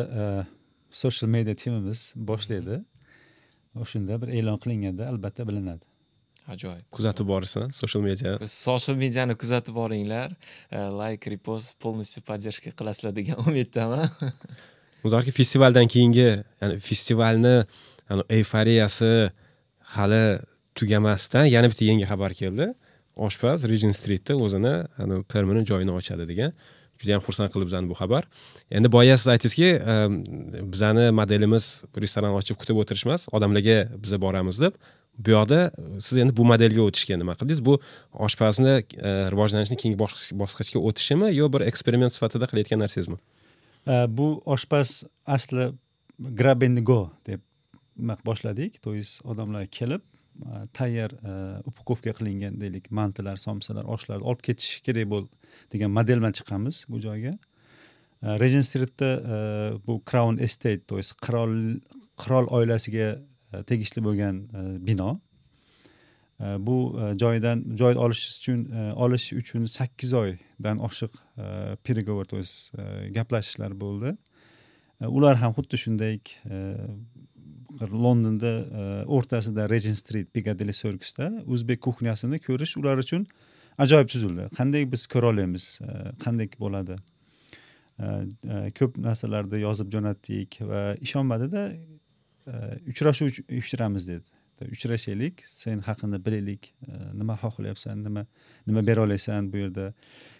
social media timimiz boshlaydi. O'shanda bir e'lon qilinganda albatta bilinadi. Ajoyib. Kuzatib borishsin social media. Social mediani kuzatib boringlar. Layk repost полностью поддержка qilasizlar degan umiddaman uzoqki festivaldan keyingi ya'ni festivalni eyforiyasi hali tugamasdan yana bitta yangi xabar keldi. Oshpaz regent streetda o'zini permanent joyini ochadi degan. Juda yam xursand qildi bizani bu xabar. Endi boya siz aytdingizki ehm, bizani modelimiz restoran ochib kutib o'tirish emas odamlarga biza boramiz deb. Bu yoqda siz endi bu modelga o'tishga nima qildingiz? Bu oshpazni ehm, rivojlanishni keyingi bosqichga o'tishimi yo bir eksperiment sifatida qilayotgan narsangizmi? Bu oshpaz asli grabengo deb boshladik то есть odamlar kelib tayyor upakovka qilingan deylik mantilar somsalar oshlarni olib ketish kerak bo'ldi degan model bilan chiqamiz bu joyga regent streetda bu crown estate то есть qirol qirol oilasiga tegishli bo'lgan bino bu e, joydan joy olish uchun e, olish uchun sakkiz oydan oshiq переговор то есть gaplashishlar bo'ldi. E, ular ham xuddi shunday londonda o'rtasida regent street piccadilly circusda o'zbek kuxnyasini ko'rish ular uchun ajoyib tuyuldi qanday biz ko'ra olamiz qanday bo'ladi? Ko'p narsalarni yozib jo'natdik va ishonmadida uchrashuv uyushtiramiz dedi. Uchrashaylik sen haqingda bilaylik nima xohlayapsan nima nima bera olasan bu yerda.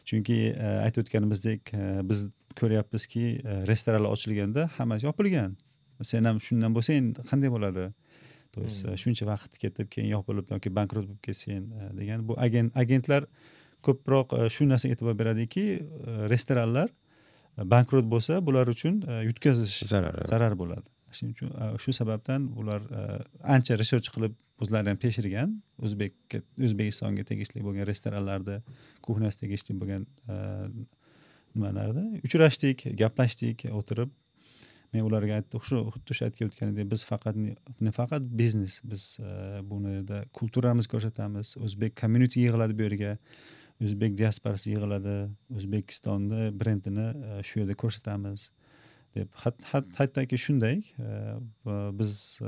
Chunki aytib o'tganimizdek biz ko'ryapmizki restoranlar ochilganda hammasi yopilgan. Sen ham shundan bo'lsang qanday bo'ladi? То есть hmm. shuncha vaqt ketib keyin yopilib yoki bankrot bo'lib ketsen e, degan bu agent agentlar ko'proq e, shu narsaga e'tibor beradiki e, restoranlar bankrot bo'lsa bular uchun yutkazish zarar zarar bo'ladi shuning uchun e, shu sababdan ular e, ancha research qilib o'zlari ham tekshirgan o'zbek o'zbekistonga tegishli bo'lgan restoranlarda kuxnyasiga tegishli bo'lgan e, nimalarda uchrashdik gaplashdik o'tirib. Men ularga aytdim shu xuddi o'sha aytib o'tganidek biz faqat nafaqat biznes biz e, buni yerda kulturamizni ko'rsatamiz. O'zbek community yig'iladi bu yerga. O'zbek diasporasi yig'iladi. O'zbekistonni brendini shu yerda ko'rsatamiz. Deb. Hattoki shunday e, biz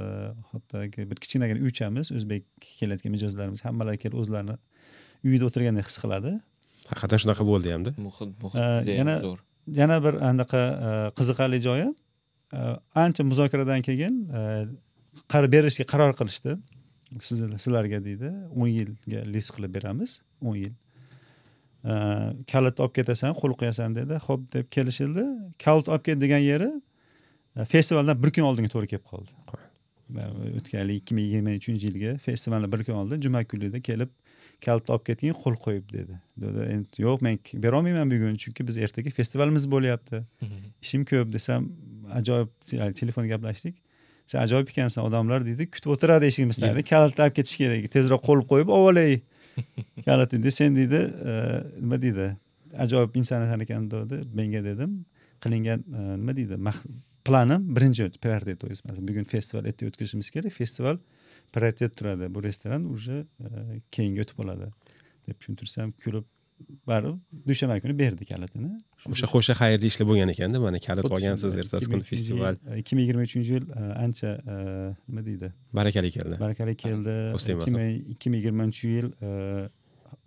hattoki bir kichkinagina uychamiz o'zbek kelayotgan mijozlarimiz hammalari kelib o'zlarini uyida o'tirgandek his qiladi. Haqiqatdan shunaqa bo'ldi hamda. Muhit yana yana bir anaqa qiziqarli joyi. Ancha muzokaradan keyin qarab berishga qaror qilishdi. Sizlarga deydi o'n yilga liz qilib beramiz o'n yil kalitni olib ketasan qo'l qo'yasan dedi. Ho'p deb kelishildi. Kalit olib ket degan yeri festivaldan bir kun oldinga to'g'ri kelib qoldi. O'tgan yil ikki ming yigirma uchinchi yilga festivaldan bir kun oldin juma kunida kelib kalitni olib keting qo'l qo'yib dedi. Dedi endi yo'q men berolmayman bugun chunki biz ertaga festivalimiz bo'lyapti. Ishim ko'p desam ajoyib telefonda gaplashdik. Sen ajoyib ekansan odamlar deydi kutib o'tiradi eshigimizdan kalitni olib ketish kerak tezroq qo'l qo'yib olib olay kalitni deydi sen deydi e, nima deydi ajoyib inson ekan dedi menga dedim qilingan e, nima deydi planim birinchi prioritet то есть bugun festival ertaga o'tkazishimiz kerak festival prioritet turadi. Bu restoran уже e, keyinga o'tib qoladi deb tushuntirsam kulib baribir dushanba kuni berdi kalitini o'sha qo'sha xayrli ishlar bo'lgan ekanda mana kalit olgansiz ertasi kuni festival. ikki ming yigirma uchinchi yil e, ancha e, nima deydi? Barakali keldi. Barakali keldi. Ikki ming yigirmanchi yil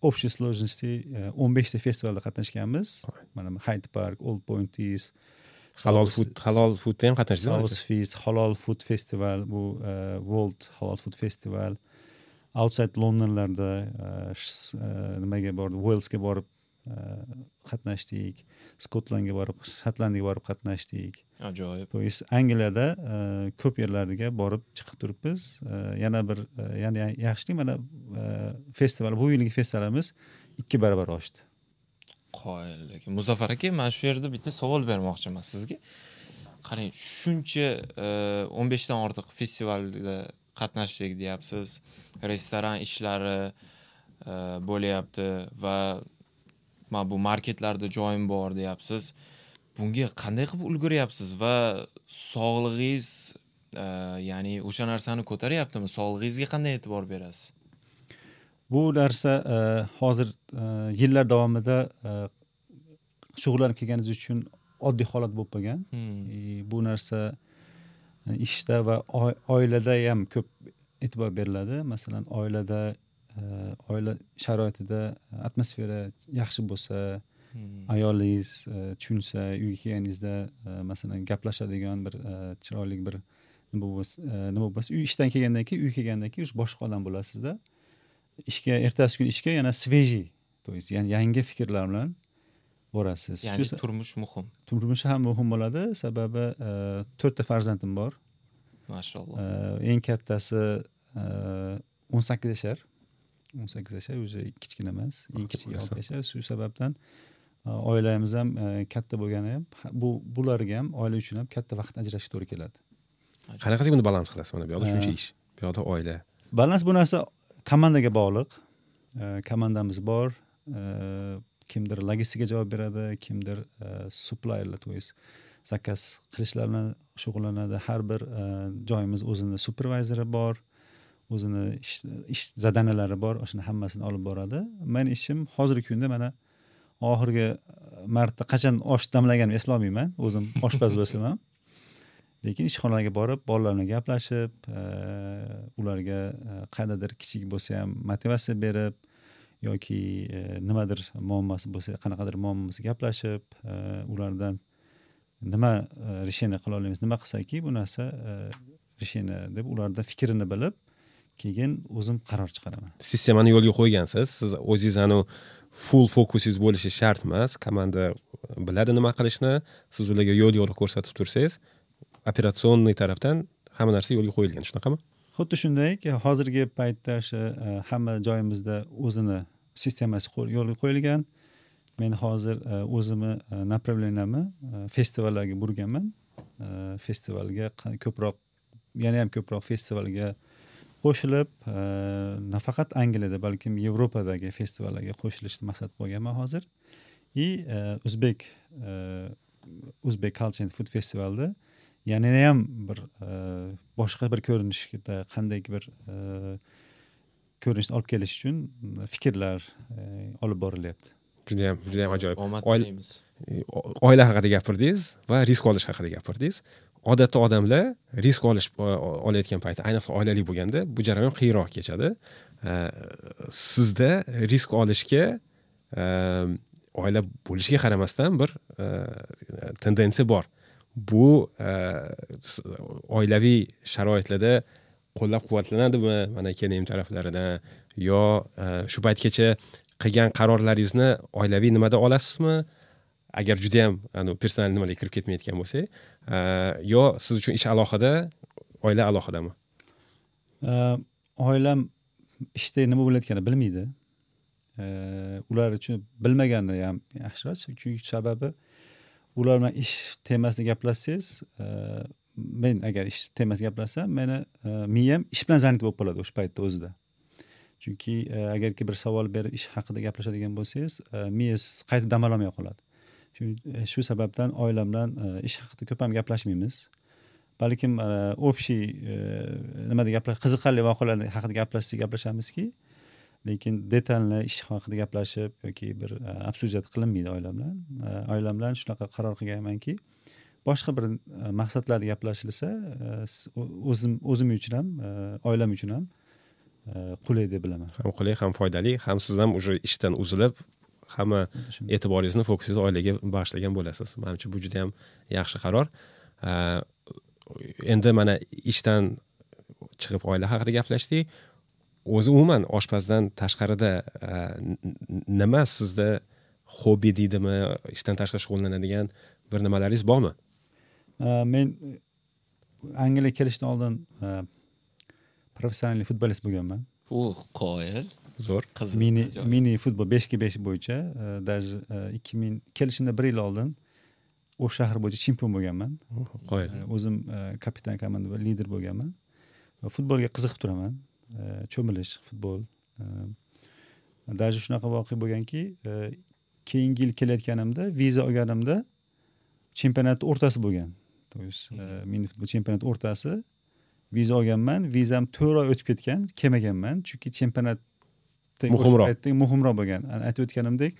общей сложности o'n beshta festivalda qatnashganmiz. Mana hyde park old point east halol food halol foodda ham qatnashdingiz feast halol food festival bu e, world halol food festival outside londonlarda e, e, nimaga borib uelsga borib qatnashdik. Skotlandga borib shotlandiyaga borib qatnashdik. Ajoyib. То есть angliyada ko'p yerlarga borib chiqib turibmiz. Yana bir yana yaxshilik mana festival bu yilgi festivalimiz ikki barobar oshdi. Qoyillik muzaffar aka man shu yerda bitta savol bermoqchiman sizga. Qarang shuncha e, o'n beshdan ortiq festivalda qatnashdik deyapsiz. Restoran ishlari e, bo'lyapti va mana bu marketlarda joyim bor deyapsiz. Bunga qanday qilib ulguryapsiz va sog'lig'ingiz e, ya'ni o'sha narsani ko'taryaptimi? Sog'lig'ingizga qanday e'tibor berasiz? Bu narsa e, hozir yillar davomida shug'ullanib kelganingiz uchun oddiy holat bo'lib qolgan. Hmm. Bu narsa ishda va oilada ham ko'p e'tibor beriladi masalan oilada e, oila sharoitida atmosfera yaxshi bo'lsa Hmm. ayolingiz e, tushunsa uyga kelganingizda e, masalan gaplashadigan bir chiroyli bir nima bo'lsa nima bo'lsa uy ishdan kelgandan keyin uyga kelgandan keyin уже boshqa odam bo'lasizda ishga ertasi kuni ishga yana свежий то есть ya'ni yangi fikrlar bilan borasiz ya'ni turmush muhim turmushi ham muhim bo'ladi sababi e, to'rtta farzandim bor mashalloh E, eng kattasi o'n sakkiz yashar o'n sakkiz yashar уже kichkina emas. Eng kichigi olti yashar shu sababdan e, oilamiz ham e, katta bo'lgani ham ha- bu bularga ham oila uchun ham katta vaqt ajratishga to'g'ri keladi. Qanaqasiga buni balans qilasiz mana bu yoqda shuncha Ha. ish bu yoqda oila. Balans bu narsa komandaga bog'liq. E, komandamiz bor. E, kimdir logistikaga javob beradi kimdir e, suplayerlar то есть zakaz qilishlar bilan shug'ullanadi. Har bir e, joyimiz o'zini supervayzeri bor o'zini ish, zadanalari bor o'shani hammasini olib boradi. Mani ishim hozirgi kunda mana oxirgi marta qachon osh damlaganimni eslolmayman o'zim oshpaz bo'lsam ham lekin ishxonalarga borib bolalar bilan gaplashib e, ularga e, qandaydir kichik bo'lsa ham motivatsiya berib yoki e, nimadir muammosi bo'lsa qanaqadir muammo bo'lsa gaplashib e, ulardan nima e, решение qila olamiz nima qilsaki bu narsa e, решение deb ulardan fikrini bilib keyin o'zim qaror chiqaraman. Sistemani yo'lga qo'ygansiz. Siz o'zingiz anu full fokusingiz bo'lishi shart emas komanda biladi nima qilishni. Siz ularga yo'l yo'riq ko'rsatib tursangiz operatsionniy tarafdan hamma narsa yo'lga qo'yilgan. Shunaqami? Xuddi shunday hozirgi paytda o'sha e, hamma joyimizda o'zini sistemasi yo'lga qo'yilgan. Men hozir e, o'zimni e, e, festivallarga burganman. E, festivalga ko'proq yana ham ko'proq festivalga qo'shilib nafaqat angliyada balkim yevropadagi festivallarga qo'shilishni maqsad qilganman hozir. И o'zbek o'zbek culture and food festivalda yana ham bir boshqa bir ko'rinishda qanday bir ko'rinishni olib kelish uchun fikrlar e, olib borilyapti. Judayam judayam ajoyib. Omad tilaymiz. o- oila haqida gapirdingiz va risk olish haqida gapirdingiz. Odatda odamlar risk olish olayotgan paytda ayniqsa oilali bo'lganda bu jarayon qiyinroq kechadi. E, sizda risk olishga e, oila bo'lishiga qaramasdan bir e, tendensiya bor. Bu e, oilaviy sharoitlarda qo'llab quvvatlanadimi mana kelinning taraflaridan yo e, shu paytgacha qilgan qarorlaringizni oilaviy nimada olasizmi? Agar judayam anu personal nimalarga kirib ketmayotgan bo'lsak e, yo siz uchun ish alohida oila alohidami? E, oilam ishda nima bo'layotganini bilmaydi. Ular uchun bilmagani ham yaxshiroq chunki sababi ular bilan ish temasida gaplashsangiz men agar ish temasida gaplashsam meni e, miyam ish bilan занят bo'lib qoladi o'sha paytda o'zida. Chunki e, agarki bir savol berib ish haqida gaplashadigan bo'lsangiz e, miyangiz qayta dam olmay qoladi. Shu sababdan oilam bilan ish haqida ko'p ham gaplashmaymiz. Balkim общий nimada gaplash qiziqarli voqealar haqida gaplashsak gaplashamizki lekin detalni ish haqida gaplashib yoki bir обсуждать qilinmaydi oilam bilan. Oilam bilan shunaqa qaror qilganmanki boshqa bir e, maqsadlarda gaplashilsa e, o'zim o'zim uchun ham e, oilam uchun ham qulay deb bilaman. Ham qulay ham foydali ham siz ham уже ishdan uzilib hamma e'tiboringizni fokusingizni oilaga bag'ishlagan bo'lasiz. Manimcha bu juda yam yaxshi qaror. Endi mana ishdan chiqib oila haqida gaplashdik. O'zi umuman oshpazdan tashqarida nima sizda hobbi deydimi ishdan tashqari shug'ullanadigan bir nimalaringiz bormi men e, angliyaga kelishdan oldin e, professional futbolist bo'lganman. Uh qoyil. Zo'r. Qiziq mini mini futbol beshga besh bo'yicha e, даже ikki ming kelishimdan bir yil oldin o'sha shahar bo'yicha chempion bo'lganman. Qoyil. O'zim kapitan komanda va lider bo'lganman. Va futbolga qiziqib turaman. Cho'milish futbol даже shunaqa voqea bo'lganki keyingi yil kelayotganimda viza olganimda chempionat o'rtasi bo'lgan то есть e, mini futbol chempionati o'rtasi. Viza olganman vizam to'rt oy o'tib ketgan kelmaganman chunki chempionat Muhimroq. muhimroq bo'lgan. Aytib o'tganimdek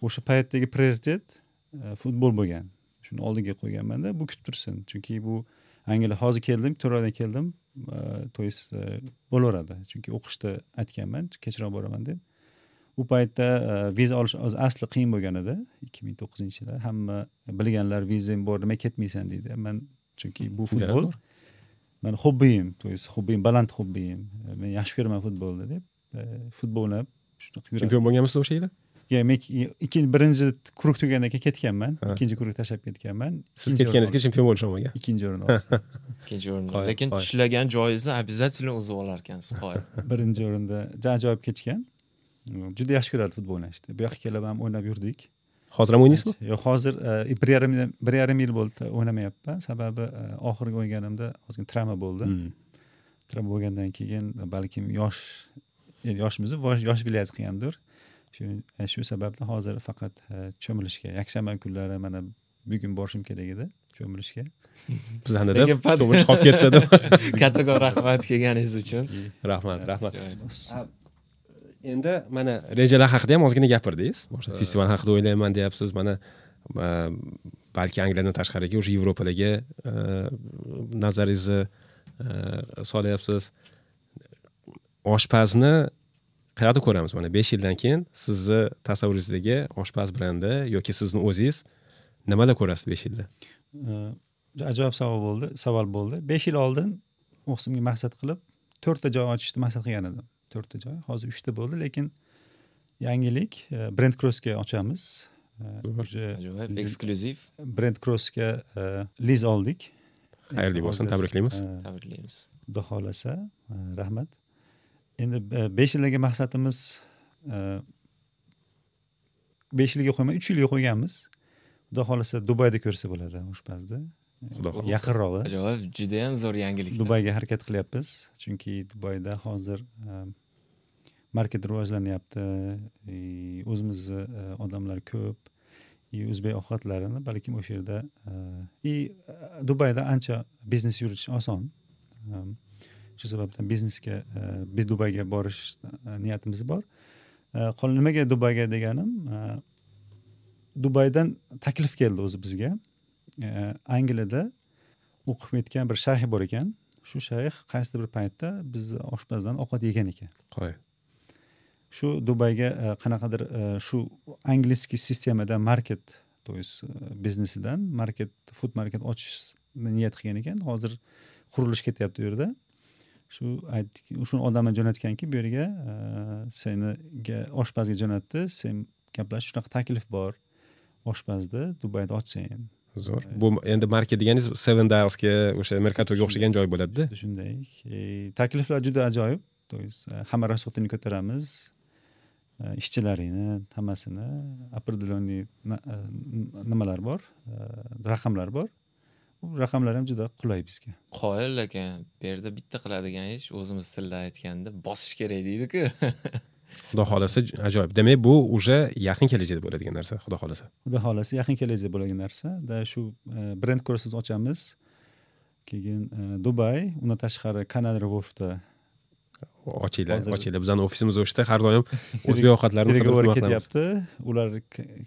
o'sha paytdagi prioritet e, futbol bo'lgan. Shuni oldiga qo'yganmanda bu kutib tursin. Chunki bu angliya hozir keldim to'rt oydan keldim e, то есть e, bo'laveradi. Chunki o'qishda aytganman kechroq boraman deb u paytda e, viza olish o'zi asli qiyin bo'lgan edi. Ikki ming to'qqizinchi yilda hamma bilganlar vizang bor nima ketmaysan deydi. Man chunki bu futbol mani hobbiyim то есть hobbiyim baland hobbiyim. E, men yaxshi ko'raman futbolni deb e, futbol o'ynab shunaqa yuraman chempion bo'lganmisizlar o'sha yili Ya, men ikkinchi birinchi kuruk tugagandan keyin ketganman. Ikkinchi kuruk tashlab ketganman. Siz ketganingizga o'rin chempion bo'lish olmagan ikkinchi o'rin oldim. Ikkinchi o'rinda. Qoyil, lekin tishlagan joyingizni обязательно o'zib olar ekansiz birinchi o'rinda ajoyib kechgan juda yaxshi ko'rardi futbol o'ynashni bu yoqqa kelib ham o'ynab yurdik. Hozir ham o'ynaysizmi? Yo'q hozir e, bir yarim bir yarim yil bo'ldi o'ynamayapman. Sababi e, oxirgi o'ynaganimda ozgina travma bo'ldi. Hmm. travma bo'lgandan keyin balkim yosh e, yoshmiz yosh viloyat qilgandir. Shu sababli hozir faqat cho'milishga yakshanba kunlari mana bugun borishim kerak edi cho'milishga. Bizani deb qolib ketdi deb. Kattakon rahmat kelganingiz uchun. Rahmat rahmat. Endi mana rejalar haqida ham ozgina gapirdingiz. Boshida festival haqida o'ylayman deyapsiz. Mana e, balki angliyadan tashqariga o'sha yevropadagi e, nazaringizni e, solyapsiz. Oshpazni qayerda ko'ramiz? Mana besh yildan keyin sizni tasavvuringizdagi oshpaz brendi yoki sizni o'zingiz nimada ko'rasiz besh yilda? Uh, ajoyib savol bo'ldi savol bo'ldi. Besh yil oldin o'qishimga maqsad qilib to'rtta joy ochishni maqsad qilgan edim to'rtta joy. Hozir uchta bo'ldi lekin yangilik uh, brend crossga ochamiz. Уже ajoyib eksklyuziv. Brend crossga uh, liz oldik. Xayrli bo'lsin tabriklaymiz. tabriklaymiz. xudo xohlasa rahmat. Endi besh yildagi maqsadimiz besh yilga qo'ymay uch yilga qo'yganmiz. Xudo xohlasa dubayda ko'rsa bo'ladi oshpazni xudo xohlasa. Yaqinrog'i ajoyib judayam zo'r yangilik. Dubayga harakat qilyapmiz. Chunki dubayda hozir um, market rivojlanyapti. E, o'zimizni e, odamlar ko'p. И o'zbek ovqatlarini balkim o'sha yerda и dubayda ancha biznes yuritish oson. Shu sababdan biznesga biz dubayga borish niyatimiz bor. Qol nimaga dubayga deganim dubaydan taklif keldi o'zi bizga angliyada o'qib ketgan bir shayx bor ekan. Shu shayx qaysidir bir paytda bizni oshpazdan ovqat yegan ekan. Qo'y shu dubayga e, qanaqadir e, shu angliyskiy sistemada market то есть e, biznesidan market food market ochishni niyat qilgan ekan. Hozir qurilish ketyapti u yerda. Shu aytdiki shuni odamni jo'natganki bu yerga e, seniga oshpazga jo'natdi. Sen gaplash shunaqa taklif bor. Oshpazni dubayda ochsang zo'r. Bu endi market deganingiz seven dialsga o'sha merkatoga o'xshagan joy bo'ladida. Shunday E, takliflar juda ajoyib. То есть e, hamma расходini ko'taramiz. E, ishchilaringni hammasini. Определенный nimalar bor? Raqamlar bor. U raqamlar ham juda qulay bizga. Qoyil ekan bu yerda bitta qiladigan ish o'zimiz tilda aytganda bosish kerak deydiku xudo xohlasa ajoyib. Demak bu уже yaqin kelajakda bo'ladigan narsa xudo xohlasa. Xudo xohlasa yaqin kelajakda bo'ladigan narsa. Shu e, brend ko'rsatib ochamiz. Keyin e, dubay undan tashqari kanada wolfda ochinglar ochinglar. Bizani ofisimiz o'shda har doim o'zbek ovqatlarini qilamiz. ketyapti. Ular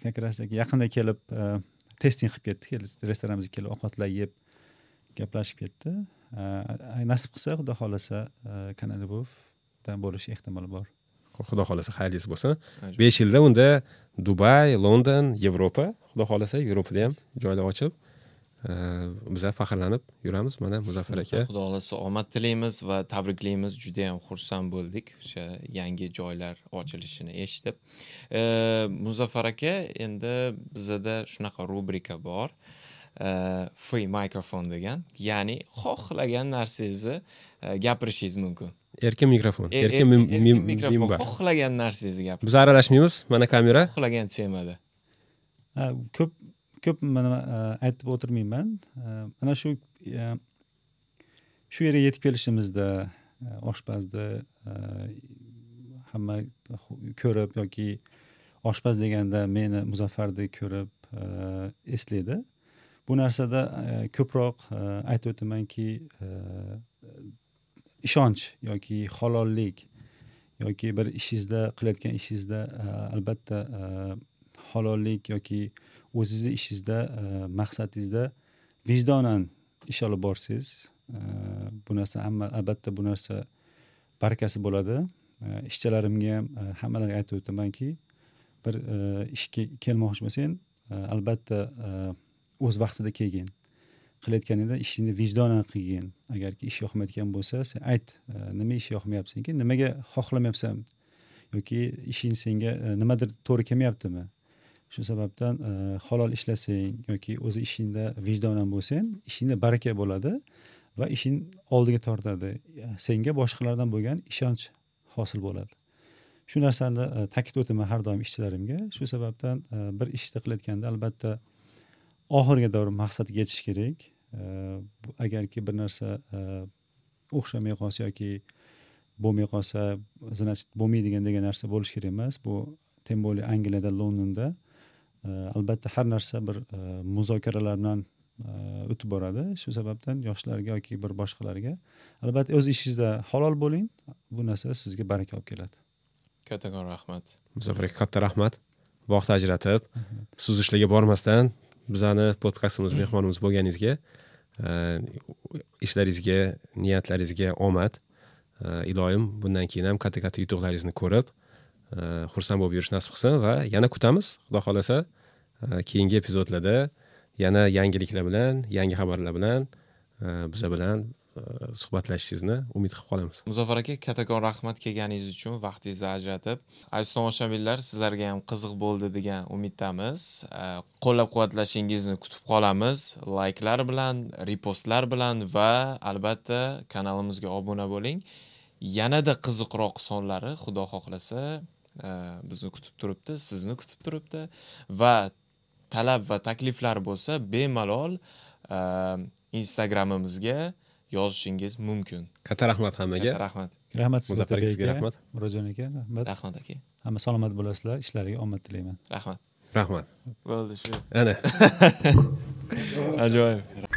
как раз yaqinda kelib e, testing qilib ketdi. Restoranimizga kelib ovqatlar yeb gaplashib ketdi. Nasib qilsa xudo xohlasa kanada bo'lish ehtimoli bor xudo xohlasa xayrlisi bo'lsin. Besh yilda unda dubay london yevropa xudo xohlasa yevropada ham joylar ochib e, biza faxrlanib yuramiz mana muzaffar aka. Xudo xohlasa omad tilaymiz va tabriklaymiz. Judayam xursand bo'ldik o'sha yangi joylar ochilishini eshitib. E, muzaffar aka endi bizada shunaqa rubrika bor. E, free microphone degan ya'ni xohlagan narsangizni gapirishingiz mumkin. Erkin mikrofon Er- erkin mim- mikrofon xohlagan narsangizni gapiring biz aralashmaymiz mana kamera. Xohlagan temada. Ha, ko'p ko'p mana e, aytib o'tirmayman. E, mana shu e, shu yerga yetib kelishimizda oshpazni hamma ko'rib yoki oshpaz deganda meni muzaffardek ko'rib eslaydi. Bu narsada ko'proq aytib o'tamanki ishonch yoki halollik yoki bir ishingizda qilayotgan ishingizda e, albatta e, halollik yoki o'zizni ishingizda e, maqsadingizda vijdonan ish olib borsangiz bu narsa hamma albatta bu narsa barakasi bo'ladi. Ishchilarimga ham hammalarga hammalariga aytib o'tamanki bir ishga kelmoqchi bo'lsang albatta o'z vaqtida kelgin. Qilayotganingda ishingni vijdonan qilgin. Agarki ish yoqmayotgan bo'lsa sen ayt e, nima ish yoqmayapti senga nimaga xohlamayapsan? Yoki ishing senga e, nimadir to'g'ri kelmayaptimi? Shu sababdan e, halol ishlasang yoki o'zi ishingda vijdonan bo'lsang ishingda baraka bo'ladi va ishing oldiga tortadi. Senga boshqalardan bo'lgan ishonch hosil bo'ladi. Shu narsani ta'kid ta'kidlab o'taman har doim ishchilarimga. Shu sababdan bir ishni qilayotganda albatta oxiriga doğru maqsadga yetish kerak. Agarki bir narsa o'xshamay qolsa yoki bo'lmay qolsa значит bo'lmaydigan degan narsa bo'lishi kerak emas. Bu тем более angliyada londonda albatta har narsa bir muzokaralar bilan o'tib boradi. Shu sababdan yoshlarga yoki bir boshqalarga albatta o'z ishingizda halol bo'ling. Bu narsa sizga baraka olib keladi. Kattakon rahmat. Muzaffar aka katta rahmat. Vaqt ajratib suzishlarga bormasdan bizani podkastimiz mehmonimiz bo'lganingizga e, ishlaringizga niyatlaringizga omad. E, iloyim bundan keyin ham katta katta yutuqlaringizni ko'rib e, xursand bo'lib yurish nasib qilsin va yana kutamiz. Xudo xohlasa keyingi epizodlarda yana yangiliklar bilan yangi xabarlar bilan biza bilan Э, suhbatlashishingizni umid qilib qolamiz. Muzaffar aka kattakon rahmat kelganingiz uchun vaqtingizni ajratib. Aziz tomoshabinlar sizlarga ham qiziq bo'ldi degan umiddamiz. Qo'llab quvvatlashingizni kutib qolamiz. Layklar bilan repostlar bilan va albatta kanalimizga obuna bo'ling. Yanada qiziqroq sonlari xudo xohlasa bizni kutib turibdi sizni kutib turibdi. Va talab va takliflar bo'lsa bemalol instagramimizga yozishingiz mumkin. Katta rahmat hammaga. Katta rahmat. Rahmat sizga muzaffar akasiga rahmat. murodjon aka rahmat. Rahmat aka. Hamma salomat bo'lasizlar ishlariga omad tilayman. Rahmat. Rahmat. Bo'ldi shu. Ana. Ajoyib